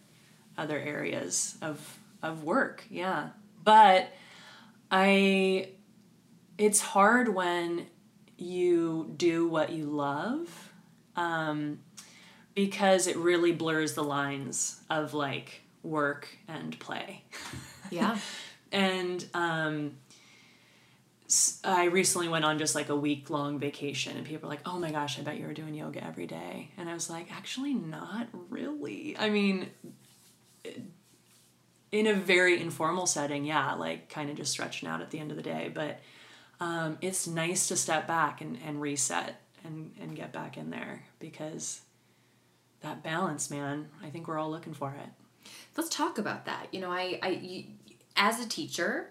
Speaker 2: other areas of of work yeah but i it's hard when you do what you love um, because it really blurs the lines of like work and play
Speaker 1: yeah
Speaker 2: and um, I recently went on just like a week long vacation, and people were like, "Oh my gosh, I bet you were doing yoga every day." And I was like, "Actually, not really. I mean, in a very informal setting, yeah, like kind of just stretching out at the end of the day. But um, it's nice to step back and, and reset and, and get back in there because that balance, man, I think we're all looking for it.
Speaker 1: Let's talk about that. You know, I, I you, as a teacher,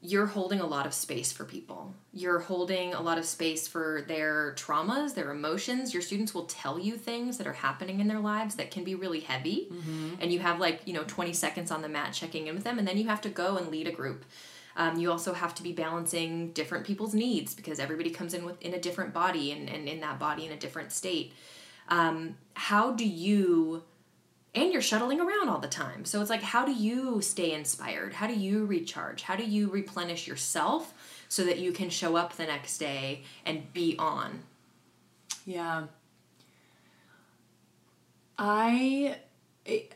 Speaker 1: you're holding a lot of space for people. You're holding a lot of space for their traumas, their emotions. Your students will tell you things that are happening in their lives that can be really heavy. Mm-hmm. And you have like, you know, 20 seconds on the mat checking in with them, and then you have to go and lead a group. Um, you also have to be balancing different people's needs because everybody comes in with in a different body and, and in that body in a different state. Um, how do you and you're shuttling around all the time. So it's like, how do you stay inspired? How do you recharge? How do you replenish yourself so that you can show up the next day and be on?
Speaker 2: Yeah. I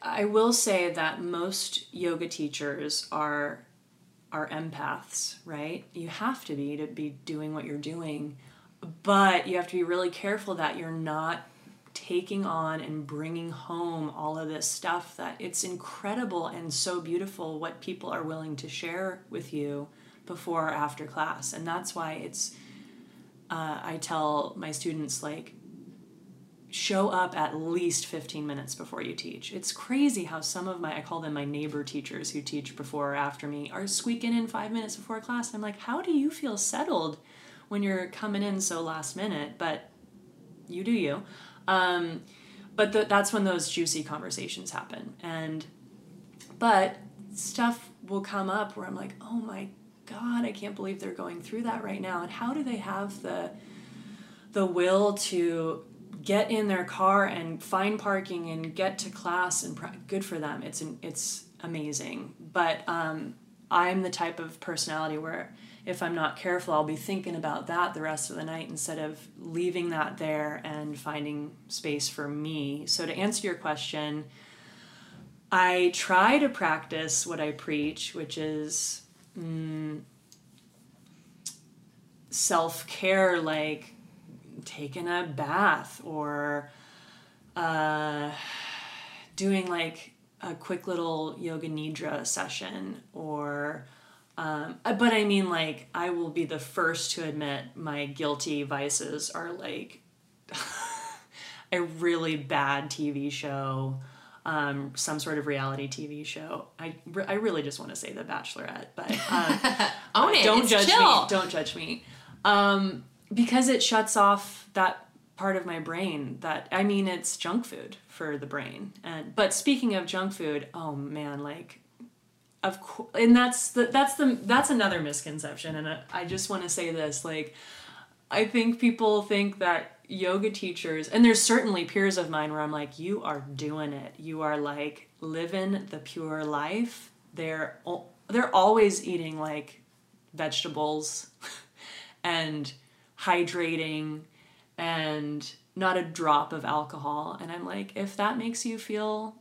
Speaker 2: I will say that most yoga teachers are are empaths, right? You have to be to be doing what you're doing, but you have to be really careful that you're not taking on and bringing home all of this stuff that it's incredible and so beautiful what people are willing to share with you before or after class. And that's why it's uh, i tell my students like show up at least 15 minutes before you teach. It's crazy how some of my i call them my neighbor teachers who teach before or after me are squeaking in five minutes before class. I'm like how do you feel settled when you're coming in so last minute? But you do you um, but the, that's when those juicy conversations happen. And but stuff will come up where I'm like, oh my god, I can't believe they're going through that right now. And how do they have the the will to get in their car and find parking and get to class and good for them. It's an, it's amazing. But um, I'm the type of personality where if I'm not careful, I'll be thinking about that the rest of the night instead of leaving that there and finding space for me. So, to answer your question, I try to practice what I preach, which is mm, self care, like taking a bath or uh, doing like a quick little yoga nidra session or um, uh, but I mean, like, I will be the first to admit my guilty vices are like a really bad TV show, um, some sort of reality TV show. I, I really just want to say The Bachelorette, but uh,
Speaker 1: Own it.
Speaker 2: don't
Speaker 1: it's
Speaker 2: judge
Speaker 1: chill.
Speaker 2: me. Don't judge me. Um, because it shuts off that part of my brain that I mean it's junk food for the brain. And but speaking of junk food, oh man, like of course and that's the that's the that's another misconception and i just want to say this like I think people think that yoga teachers, and there's certainly peers of mine where I'm like, you are doing it. You are like living the pure life. They're they're always eating like vegetables and hydrating and not a drop of alcohol. And I'm like, if that makes you feel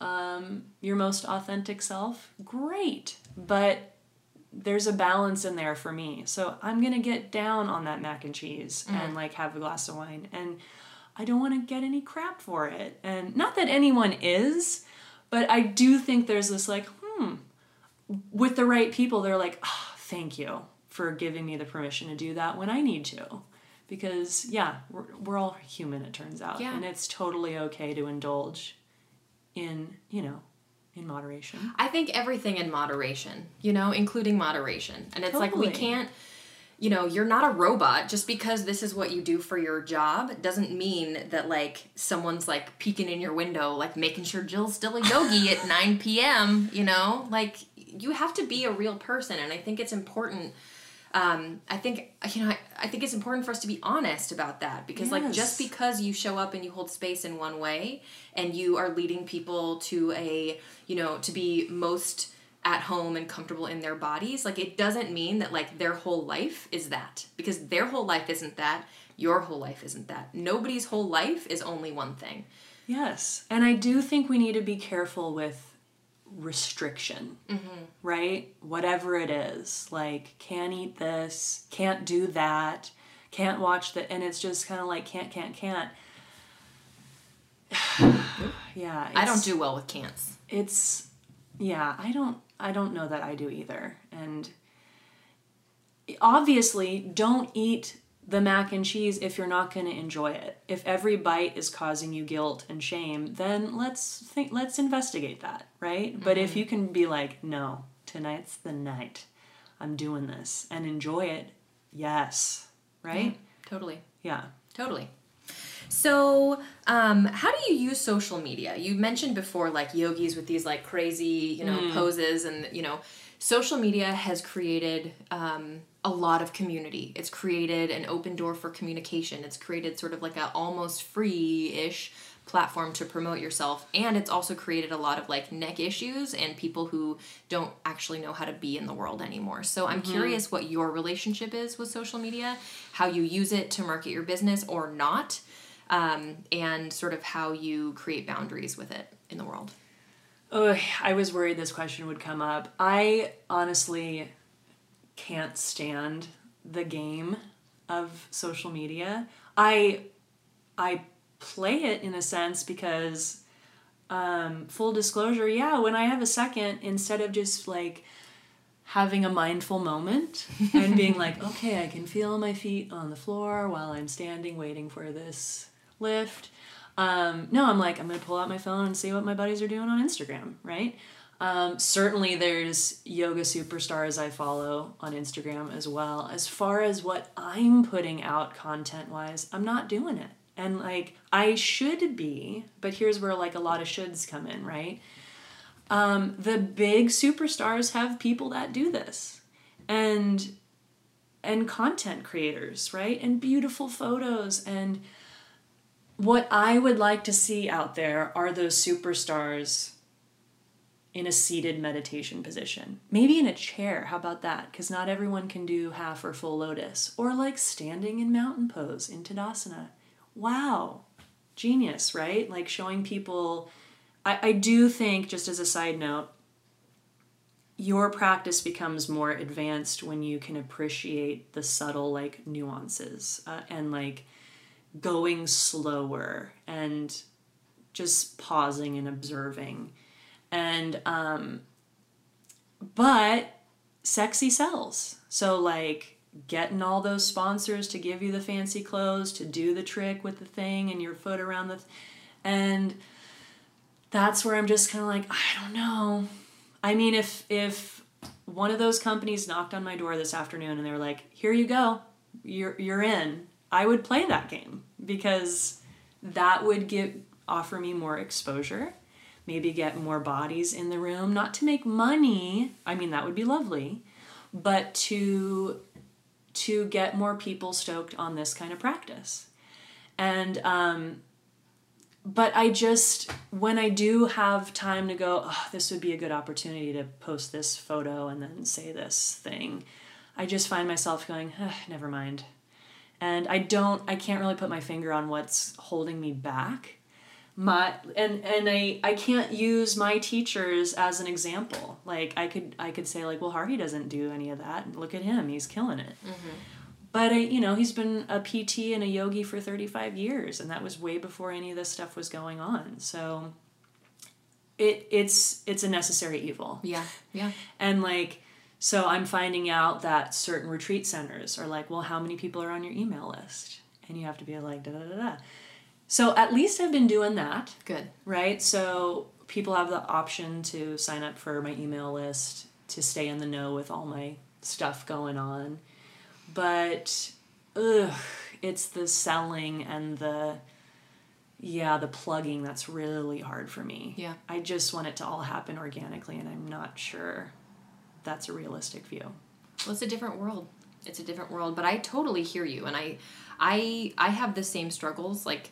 Speaker 2: um, your most authentic self, great. But there's a balance in there for me. So I'm going to get down on that mac and cheese mm. and like have a glass of wine. And I don't want to get any crap for it. And not that anyone is, but I do think there's this like, hmm, with the right people, they're like, oh, thank you for giving me the permission to do that when I need to. Because, yeah, we're, we're all human, it turns out. Yeah. And it's totally okay to indulge in, you know, in moderation.
Speaker 1: I think everything in moderation, you know, including moderation. And it's totally. like we can't you know, you're not a robot. Just because this is what you do for your job doesn't mean that like someone's like peeking in your window, like making sure Jill's still a yogi at 9 p.m., you know? Like you have to be a real person. And I think it's important um, I think you know I, I, think it's important for us to be honest about that because yes. like just because you show up and you hold space in one way and you are leading people to a you know to be most at home and comfortable in their bodies like it doesn't mean that like their whole life is that because their whole life isn't that your whole life isn't that. Nobody's whole life is only one thing.
Speaker 2: Yes. And i do think we need to be careful with restriction, mm-hmm. right? Whatever it is, like can't eat this, can't do that, can't watch that, and it's just kind of like can't, can't, can't. yeah,
Speaker 1: I don't do well with can'ts.
Speaker 2: It's yeah, I don't I don't know that I do either, and obviously don't eat the mac and cheese if you're not going to enjoy it. If every bite is causing you guilt and shame, then let's think let's investigate that, right? Mm-hmm. But if mm-hmm. you can be like, "No, tonight's the night. I'm doing this and enjoy it." Yes. Right?
Speaker 1: Yeah, totally.
Speaker 2: Yeah.
Speaker 1: Totally. So, um, how do you use social media? You mentioned before like yogis with these like crazy, you know, mm. poses and, you know, social media has created um, a lot of community. It's created an open door for communication. It's created sort of like a almost free-ish platform to promote yourself and it's also created a lot of like neck issues and people who don't actually know how to be in the world anymore so i'm mm-hmm. curious what your relationship is with social media how you use it to market your business or not um, and sort of how you create boundaries with it in the world
Speaker 2: oh i was worried this question would come up i honestly can't stand the game of social media. I I play it in a sense because um, full disclosure, yeah, when I have a second, instead of just like having a mindful moment and being like, okay, I can feel my feet on the floor while I'm standing waiting for this lift. Um, no, I'm like, I'm gonna pull out my phone and see what my buddies are doing on Instagram, right? Um, certainly, there's yoga superstars I follow on Instagram as well. As far as what I'm putting out content wise, I'm not doing it. And like, I should be, but here's where like a lot of shoulds come in, right? Um, the big superstars have people that do this. And and content creators, right? And beautiful photos and what I would like to see out there are those superstars in a seated meditation position. Maybe in a chair. How about that? Because not everyone can do half or full lotus. Or like standing in mountain pose in Tadasana. Wow. Genius, right? Like showing people. I, I do think, just as a side note, your practice becomes more advanced when you can appreciate the subtle like nuances uh, and like going slower and just pausing and observing and um but sexy sells. So like getting all those sponsors to give you the fancy clothes to do the trick with the thing and your foot around the th- and that's where i'm just kind of like i don't know. I mean if if one of those companies knocked on my door this afternoon and they were like here you go. You're you're in i would play that game because that would give offer me more exposure maybe get more bodies in the room, not to make money. I mean, that would be lovely, but to to get more people stoked on this kind of practice. And um, but I just when I do have time to go, oh, this would be a good opportunity to post this photo and then say this thing. I just find myself going, eh, never mind. And I don't I can't really put my finger on what's holding me back. My and and I I can't use my teachers as an example. Like I could I could say like, well Harvey doesn't do any of that. Look at him, he's killing it. Mm-hmm but I, you know, he's been a PT and a yogi for 35 years, and that was way before any of this stuff was going on. So it it's it's a necessary evil.
Speaker 1: Yeah, yeah.
Speaker 2: And like, so I'm finding out that certain retreat centers are like, well, how many people are on your email list? And you have to be like, da da da da. So at least I've been doing that.
Speaker 1: Good.
Speaker 2: Right. So people have the option to sign up for my email list to stay in the know with all my stuff going on but ugh, it's the selling and the yeah, the plugging that's really hard for me.
Speaker 1: Yeah.
Speaker 2: I just want it to all happen organically and I'm not sure that's a realistic view.
Speaker 1: Well, it's a different world. It's a different world, but I totally hear you and I I I have the same struggles like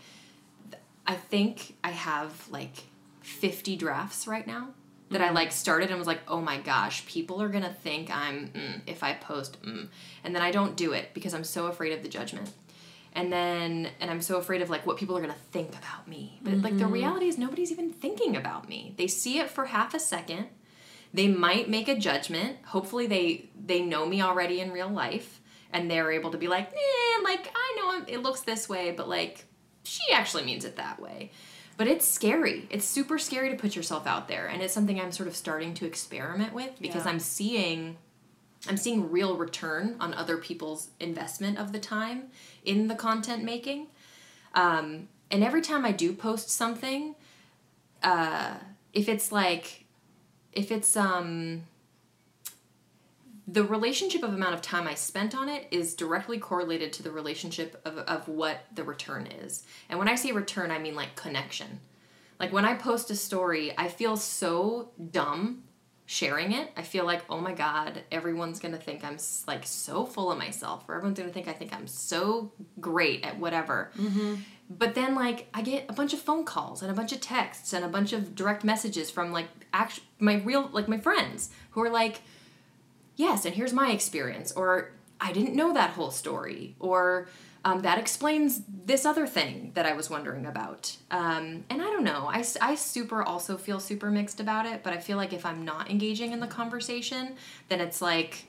Speaker 1: I think I have like 50 drafts right now that I like started and was like, oh my gosh, people are gonna think I'm mm, if I post, mm. and then I don't do it because I'm so afraid of the judgment, and then and I'm so afraid of like what people are gonna think about me. But mm-hmm. like the mm-hmm. reality is nobody's even thinking about me. They see it for half a second. They might make a judgment. Hopefully they they know me already in real life, and they're able to be like, eh, like I know it looks this way, but like she actually means it that way but it's scary. It's super scary to put yourself out there, and it's something I'm sort of starting to experiment with because yeah. I'm seeing I'm seeing real return on other people's investment of the time in the content making. Um, and every time I do post something, uh, if it's like, if it's um, the relationship of amount of time I spent on it is directly correlated to the relationship of, of what the return is. And when I say return, I mean like connection. Like when I post a story, I feel so dumb sharing it. I feel like, oh my God, everyone's gonna think I'm like so full of myself, or everyone's gonna think I think I'm so great at whatever. Mm-hmm. But then, like, I get a bunch of phone calls and a bunch of texts and a bunch of direct messages from like act- my real, like my friends who are like, yes, and here's my experience, or I didn't know that whole story, or um, that explains this other thing that I was wondering about. Um, and I don't know, I, I super also feel super mixed about it, but I feel like if I'm not engaging in the conversation, then it's like,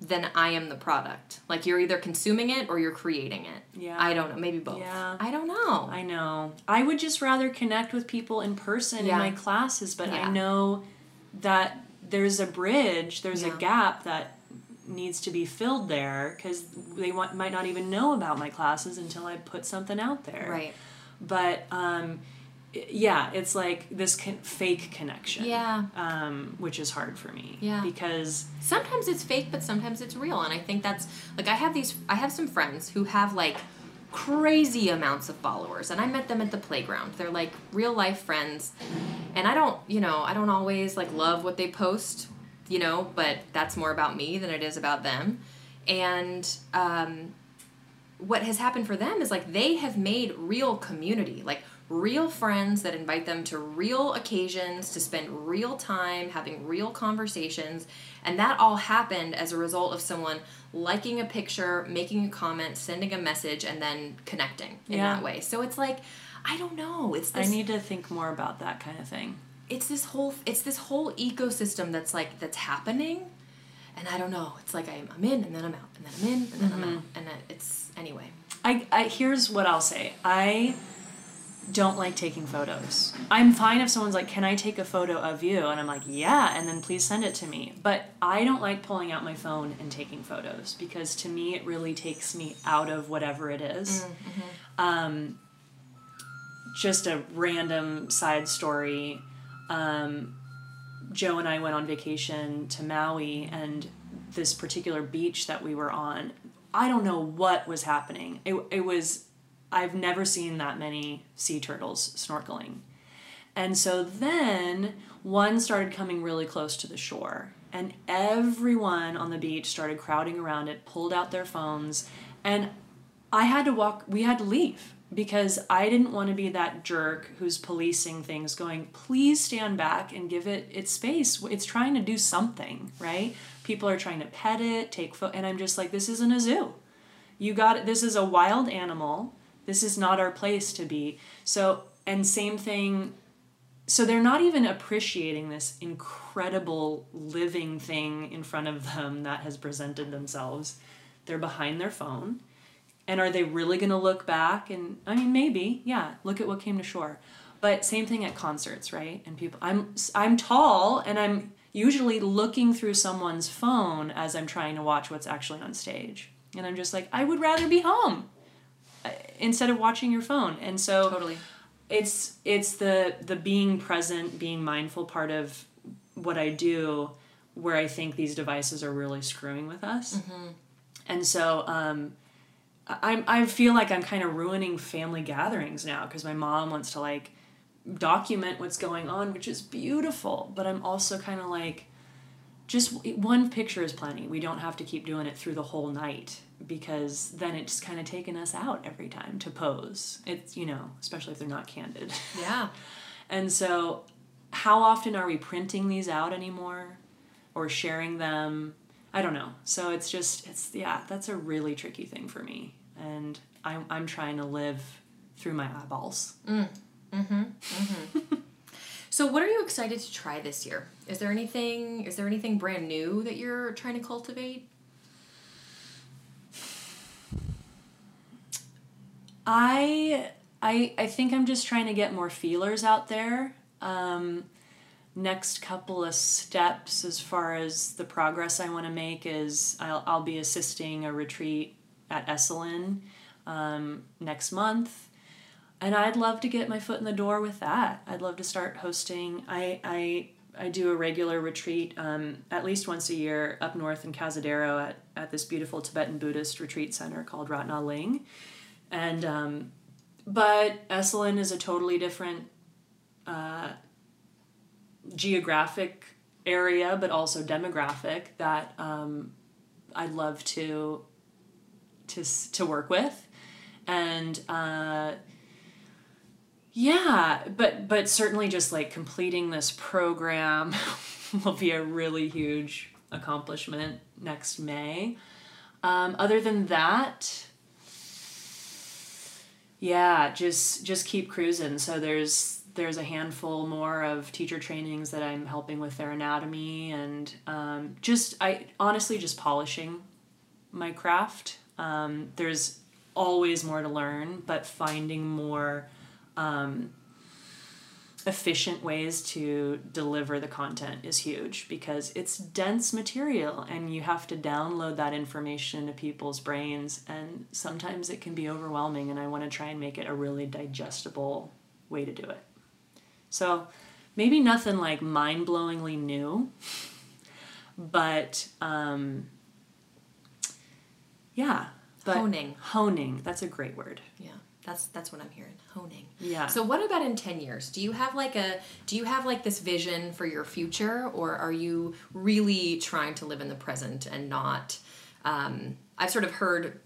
Speaker 1: then I am the product. Like you're either consuming it or you're creating it.
Speaker 2: Yeah.
Speaker 1: I don't know. Maybe both.
Speaker 2: Yeah.
Speaker 1: I don't know.
Speaker 2: I know. I would just rather connect with people in person yeah. in my classes, but yeah. I know that there's a bridge, there's yeah. a gap that needs to be filled there because they want, might not even know about my classes until I put something out there.
Speaker 1: Right.
Speaker 2: But um, yeah, it's like this con- fake connection.
Speaker 1: Yeah.
Speaker 2: Um, which is hard for me.
Speaker 1: Yeah.
Speaker 2: Because
Speaker 1: sometimes it's fake, but sometimes it's real, and I think that's like I have these. I have some friends who have like crazy amounts of followers and i met them at the playground. They're like real life friends and i don't you know i don't always like love what they post you know but that's more about me than it is about them. And um, what has happened for them is like they have made real community like real friends that invite them to real occasions to spend real time having real conversations and that all happened as a result of someone liking a picture, making a comment, sending a message, and then connecting in yeah. that way. So it's like, I don't know. It's
Speaker 2: this, I need to think more about that kind of thing.
Speaker 1: It's this whole it's this whole ecosystem that's like that's happening, and I don't know. It's like I'm, I'm in and then I'm out and then I'm in and then mm-hmm. I'm out and it's anyway.
Speaker 2: I, I here's what I'll say. I don't like taking photos. I'm fine if someone's like, "Can I take a photo of you?" and I'm like, "Yeah," and then please send it to me. But I don't like pulling out my phone and taking photos because to me it really takes me out of whatever it is. Mm-hmm. Um, just a random side story. Um, Joe and I went on vacation to Maui, and this particular beach that we were on, I don't know what was happening. It, it was I've never seen that many sea turtles snorkeling. And so then one started coming really close to the shore. and everyone on the beach started crowding around it, pulled out their phones, and I had to walk, we had to leave because I didn't want to be that jerk who's policing things, going, please stand back and give it its space. It's trying to do something, right? People are trying to pet it, take photo, and I'm just like, this isn't a zoo. You got it. This is a wild animal. This is not our place to be. So, and same thing. So they're not even appreciating this incredible living thing in front of them that has presented themselves. They're behind their phone and are they really going to look back? And I mean, maybe, yeah. Look at what came to shore. But same thing at concerts, right? And people, I'm I'm tall, and I'm usually looking through someone's phone as I'm trying to watch what's actually on stage. And I'm just like, I would rather be home instead of watching your phone. And so
Speaker 1: Totally.
Speaker 2: it's it's the the being present, being mindful part of what I do, where I think these devices are really screwing with us. And so um, I I feel like I'm kind of ruining family gatherings now because my mom wants to like document what's going on, which is beautiful. But I'm also kind of like, just one picture is plenty. We don't have to keep doing it through the whole night because then it's kind of taken us out every time to pose. It's you know, especially if they're not candid.
Speaker 1: Yeah.
Speaker 2: And so, how often are we printing these out anymore or sharing them? I don't know. So it's just, it's, yeah, that's a really tricky thing for me. And I'm, I'm trying to live through my eyeballs. Mhm. Mhm. Mhm.
Speaker 1: So what are you excited to try this year? Is there anything is there anything brand new that you're trying to cultivate?
Speaker 2: I, I, I think I'm just trying to get more feelers out there. Um, next couple of steps as far as the progress I want to make is I'll, I'll be assisting a retreat at Esalen um, next month. And I'd love to get my foot in the door with that. I'd love to start hosting. I, I, I do a regular retreat um, at least once a year up north in Cazadero at, at this beautiful Tibetan Buddhist retreat center called Ratna Ling. And, um, but Esalen is a totally different uh, geographic area, but also demographic that um, I'd love to to to work with, and uh, yeah, but but certainly just like completing this program will be a really huge accomplishment next May. Um, other than that, yeah, just just keep cruising. So there's there's a handful more of teacher trainings that I'm helping with their anatomy and um, just I honestly just polishing my craft. Um, there's always more to learn, but finding more um, efficient ways to deliver the content is huge because it's dense material and you have to download that information to people's brains and sometimes it can be overwhelming and I want to try and make it a really digestible way to do it. So maybe nothing like mind-blowingly new, but um, yeah, but
Speaker 1: Honing.
Speaker 2: Honing, that's a great word.
Speaker 1: Yeah. That's that's what I'm hearing. Honing.
Speaker 2: Yeah.
Speaker 1: So what about in 10 years? Do you have like a do you have like this vision for your future or are you really trying to live in the present and not um I've sort of heard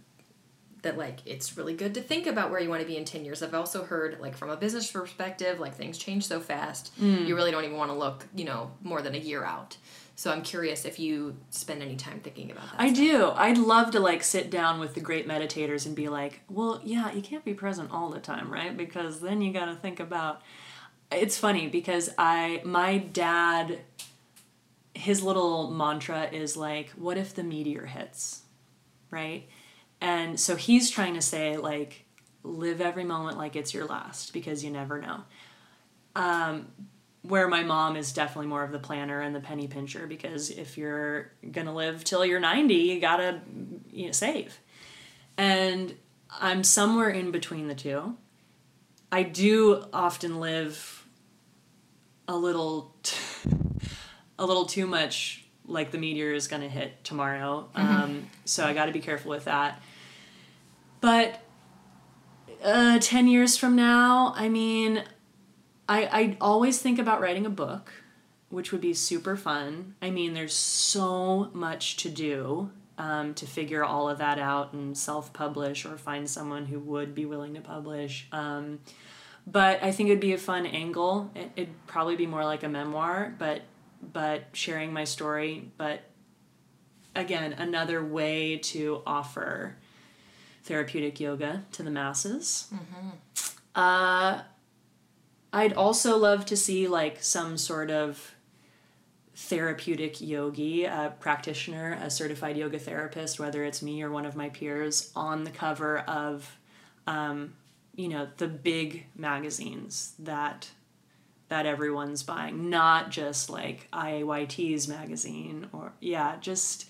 Speaker 1: that like it's really good to think about where you want to be in 10 years. I've also heard like from a business perspective like things change so fast. You really don't even want to look, you know, more than a year out. So I'm curious if you spend any time thinking about that.
Speaker 2: I do. I'd love to like sit down with the great meditators and be like, well, yeah, you can't be present all the time, right? Because then you got to think about. It's funny because I my dad his little mantra is like, what if the meteor hits? Right? And so he's trying to say like live every moment like it's your last because you never know. Um where my mom is definitely more of the planner and the penny pincher because if you're gonna live till you're 90 you gotta you know, save. And i'm somewhere in between the two. I do often live a little t- a little too much like the meteor is gonna hit tomorrow. Um, so i gotta be careful with that. But uh, 10 years from now i mean I, I always think about writing a book which would be super fun. I mean, there's so much to do um, to figure all of that out and self publish or find someone who would be willing to publish. Um, but I think it'd be a fun angle. It, it'd probably be more like a memoir, but but sharing my story. But again, another way to offer therapeutic yoga to the masses. Uh, I'd also love to see like some sort of therapeutic yogi, a practitioner, a certified yoga therapist, whether it's me or one of my peers, on the cover of, um, you know, the big magazines that that everyone's buying, not just like IAYT's magazine or yeah, just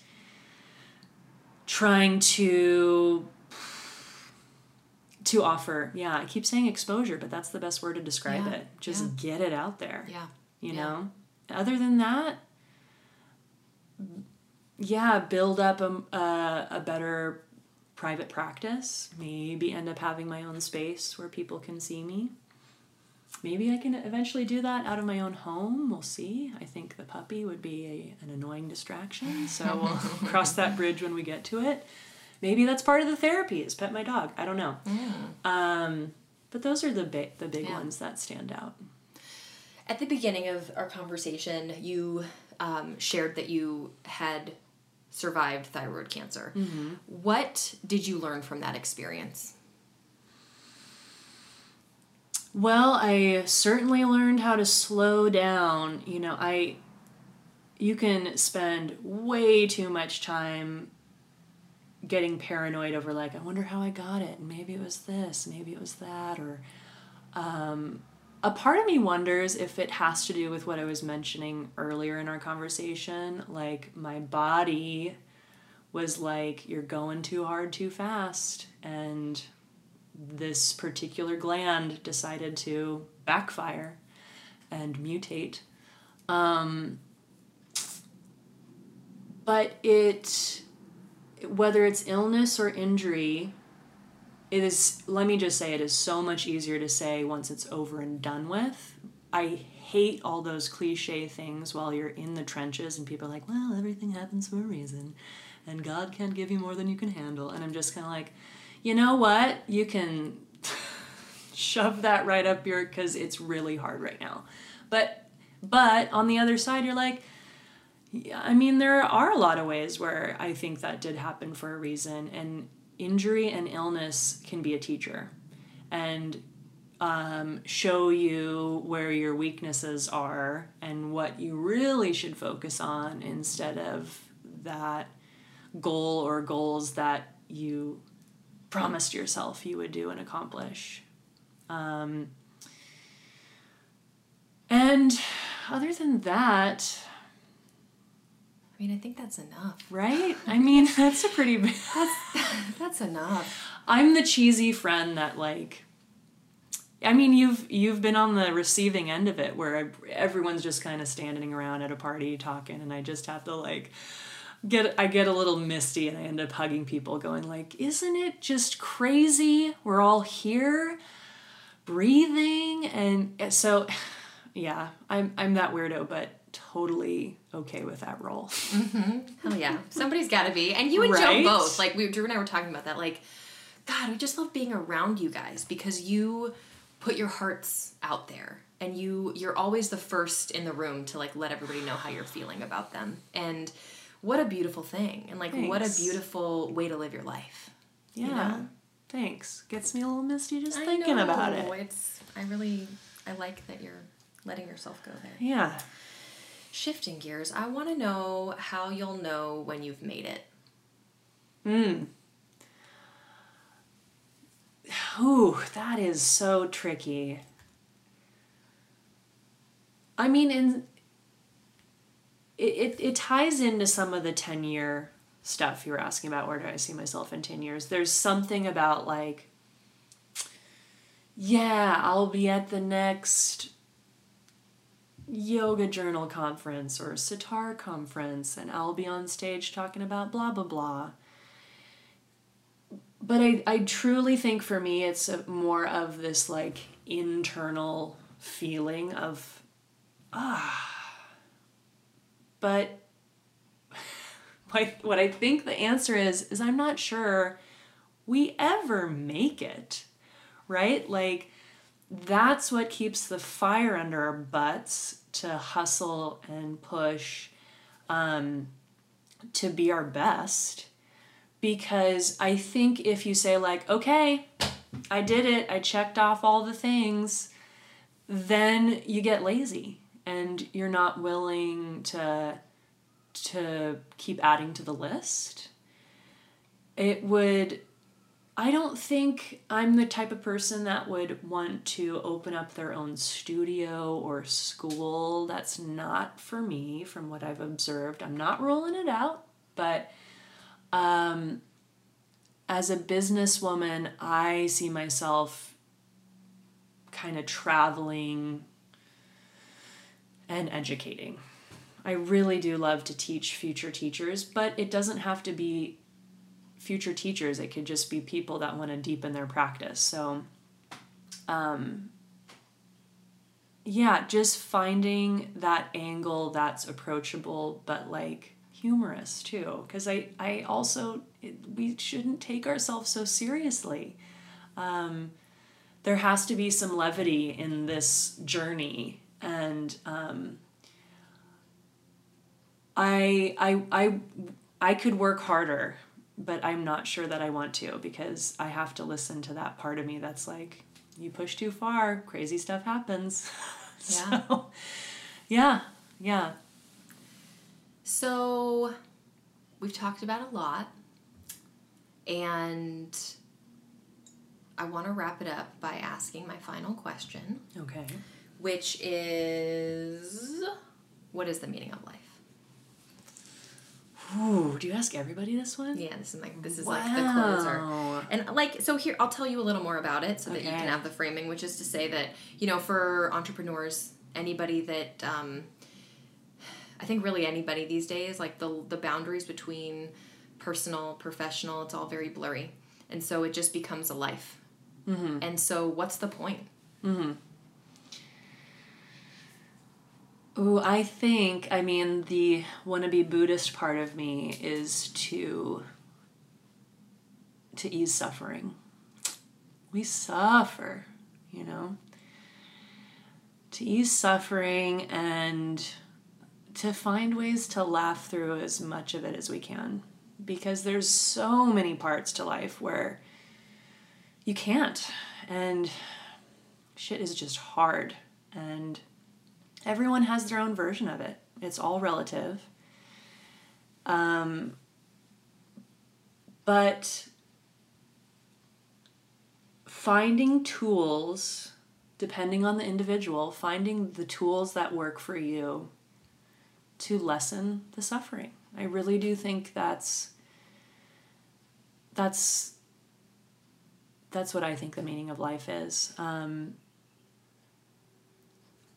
Speaker 2: trying to to offer. Yeah i keep saying exposure but that's the best word to describe
Speaker 1: Yeah,
Speaker 2: it. Just
Speaker 1: yeah.
Speaker 2: get it out there
Speaker 1: Yeah.
Speaker 2: you
Speaker 1: Yeah.
Speaker 2: know? Other than that yeah build up a, a, a better private practice. Maybe end up having my own space where people can see me. Maybe i can eventually do that out of my own home. We'll see. I think the puppy would be a, an annoying distraction so we'll cross that bridge when we get to it maybe that's part of the therapy is pet my dog i don't know um, but those are the big the big
Speaker 1: Yeah.
Speaker 2: ones that stand out
Speaker 1: At the beginning of our conversation, you um, shared that you had survived thyroid cancer. What did you learn from that experience?
Speaker 2: Well, I certainly learned how to slow down. You know, I you can spend way too much time getting paranoid over like I wonder how I got it and maybe it was this, maybe it was that or um a part of me wonders if it has to do with what I was mentioning earlier in our conversation, like my body was like you're going too hard too fast and this particular gland decided to backfire and mutate. Um, but it, whether it's illness or injury, it is, let me just say, it is so much easier to say once it's over and done with. I hate all those cliche things while you're in the trenches and people are like, well, everything happens for a reason and God can't give you more than you can handle. And I'm just kind of like, you know what? You can shove that right up your because it's really hard right now. But but on the other side, you're like, yeah, I mean, there are a lot of ways where I think that did happen for a reason, and injury and illness can be a teacher, and um, show you where your weaknesses are and what you really should focus on instead of that goal or goals that you promised yourself you would do and accomplish. Um, and other than that,
Speaker 1: I mean, I think that's enough.
Speaker 2: right? I mean, that's a pretty big.
Speaker 1: That's enough.
Speaker 2: I'm the cheesy friend that like. I mean, you've you've been on the receiving end of it, where everyone's just kind of standing around at a party talking, and I just have to like get I get a little misty, and I end up hugging people, going like, "Isn't it just crazy? We're all here, breathing," and eh, so, yeah, I'm I'm that weirdo, but totally okay with that role. Mm-hmm.
Speaker 1: Hell yeah. Somebody's got to be. And you and
Speaker 2: Right?
Speaker 1: Joe both. Like, we, Drew and I were talking about that. Like, God, we just love being around you guys because you put your hearts out there and you you're always the first in the room to like let everybody know how you're feeling about them and what a beautiful thing and like what a beautiful way to live your life
Speaker 2: Yeah,
Speaker 1: know?
Speaker 2: thanks. Gets me a little misty just
Speaker 1: I
Speaker 2: thinking about it.
Speaker 1: it's i really i like that you're letting yourself go there
Speaker 2: Yeah.
Speaker 1: Shifting gears i want to know how you'll know when you've made it
Speaker 2: Hmm. Ooh, that is so tricky. I mean, in it, it, it ties into some of the 10 year stuff you were asking about. Where do I see myself in 10 years? There's something about like, yeah, I'll be at the next yoga journal conference or SYTAR conference and I'll be on stage talking about blah blah blah but I, I truly think for me it's a, more of this like internal feeling of ah but what I think the answer is is I'm not sure we ever make it. Right? Like that's what keeps the fire under our butts to hustle and push um, to be our best. Because I think if you say, like, okay, I did it, I checked off all the things, then you get lazy and you're not willing to to keep adding to the list. It would I don't think I'm the type of person that would want to open up their own studio or school. That's not for me from what I've observed. I'm not rolling it out, but um, as a businesswoman, I see myself kind of traveling and educating. I really do love to teach future teachers, but it doesn't have to be future teachers it could just be people that want to deepen their practice. So um, yeah just finding that angle that's approachable but like humorous too. Because i i also it, we shouldn't take ourselves so seriously. Um, there has to be some levity in this journey and um, I, I i i could work harder but I'm not sure that I want to because I have to listen to that part of me that's like, you push too far, crazy stuff happens. Yeah. so, yeah, yeah.
Speaker 1: So, we've talked about a lot, and I want to wrap it up by asking my final question.
Speaker 2: Okay.
Speaker 1: Which is what is the meaning of life?
Speaker 2: Ooh, do you ask everybody this one?
Speaker 1: Yeah, this is like this is wow. like the closer. And like so here I'll tell you a little more about it so okay. that you can have the framing, which is to say that, you know, for entrepreneurs, anybody that um I think really anybody these days, like the the boundaries between personal, professional, it's all very blurry. And so it just becomes a life. Mm-hmm. And so what's the point? Mm-hmm.
Speaker 2: Ooh, I think, I mean, the wannabe Buddhist part of me is to to ease suffering. We suffer, you know. To ease suffering and to find ways to laugh through as much of it as we can because there's so many parts to life where you can't and shit is just hard and everyone has their own version of it. It's all relative. Um, but finding tools, depending on the individual, finding the tools that work for you to lessen the suffering. I really do think that's that's that's what I think the meaning of life is. Um,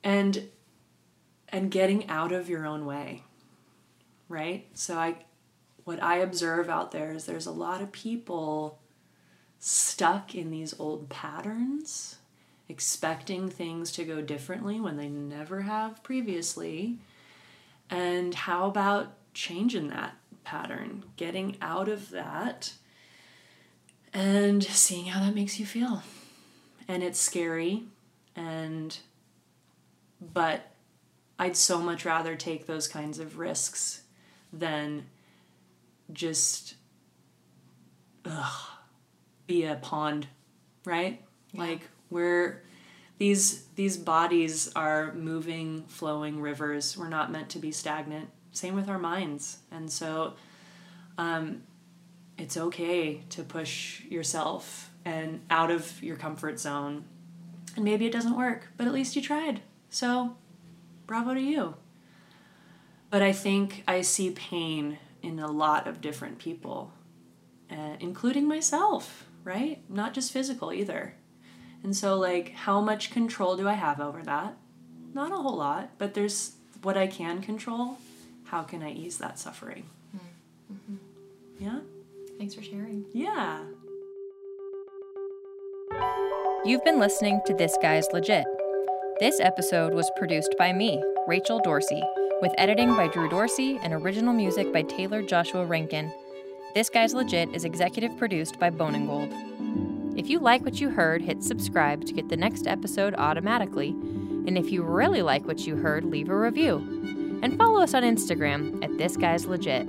Speaker 2: and and getting out of your own way right? So i what i observe out there is there's a lot of people stuck in these old patterns expecting things to go differently when they never have previously. And how about changing that pattern getting out of that and seeing how that makes you feel? And it's scary and but I'd so much rather take those kinds of risks than just ugh, be a pond, right? Yeah. Like we're these these bodies are moving, flowing rivers. We're not meant to be stagnant. Same with our minds, and so um, it's okay to push yourself and out of your comfort zone. And maybe it doesn't work, but at least you tried. So bravo to you. But I think I see pain in a lot of different people, uh, including myself, right? Not just physical either. And so, like, how much control do I have over that? Not a whole lot, but there's what I can control. How can I ease that suffering? Mm-hmm. Yeah?
Speaker 1: Thanks for sharing.
Speaker 2: Yeah.
Speaker 1: You've been listening to This Guy's Legit. This episode was produced by me, Rachel Dorsey, with editing by Drew Dorsey and original music by Taylor Joshua Rankin. This Guy's Legit is executive produced by Bone and Gold. If you like what you heard, hit subscribe to get the next episode automatically. And if you really like what you heard, leave a review. And follow us on Instagram at This Guy's Legit.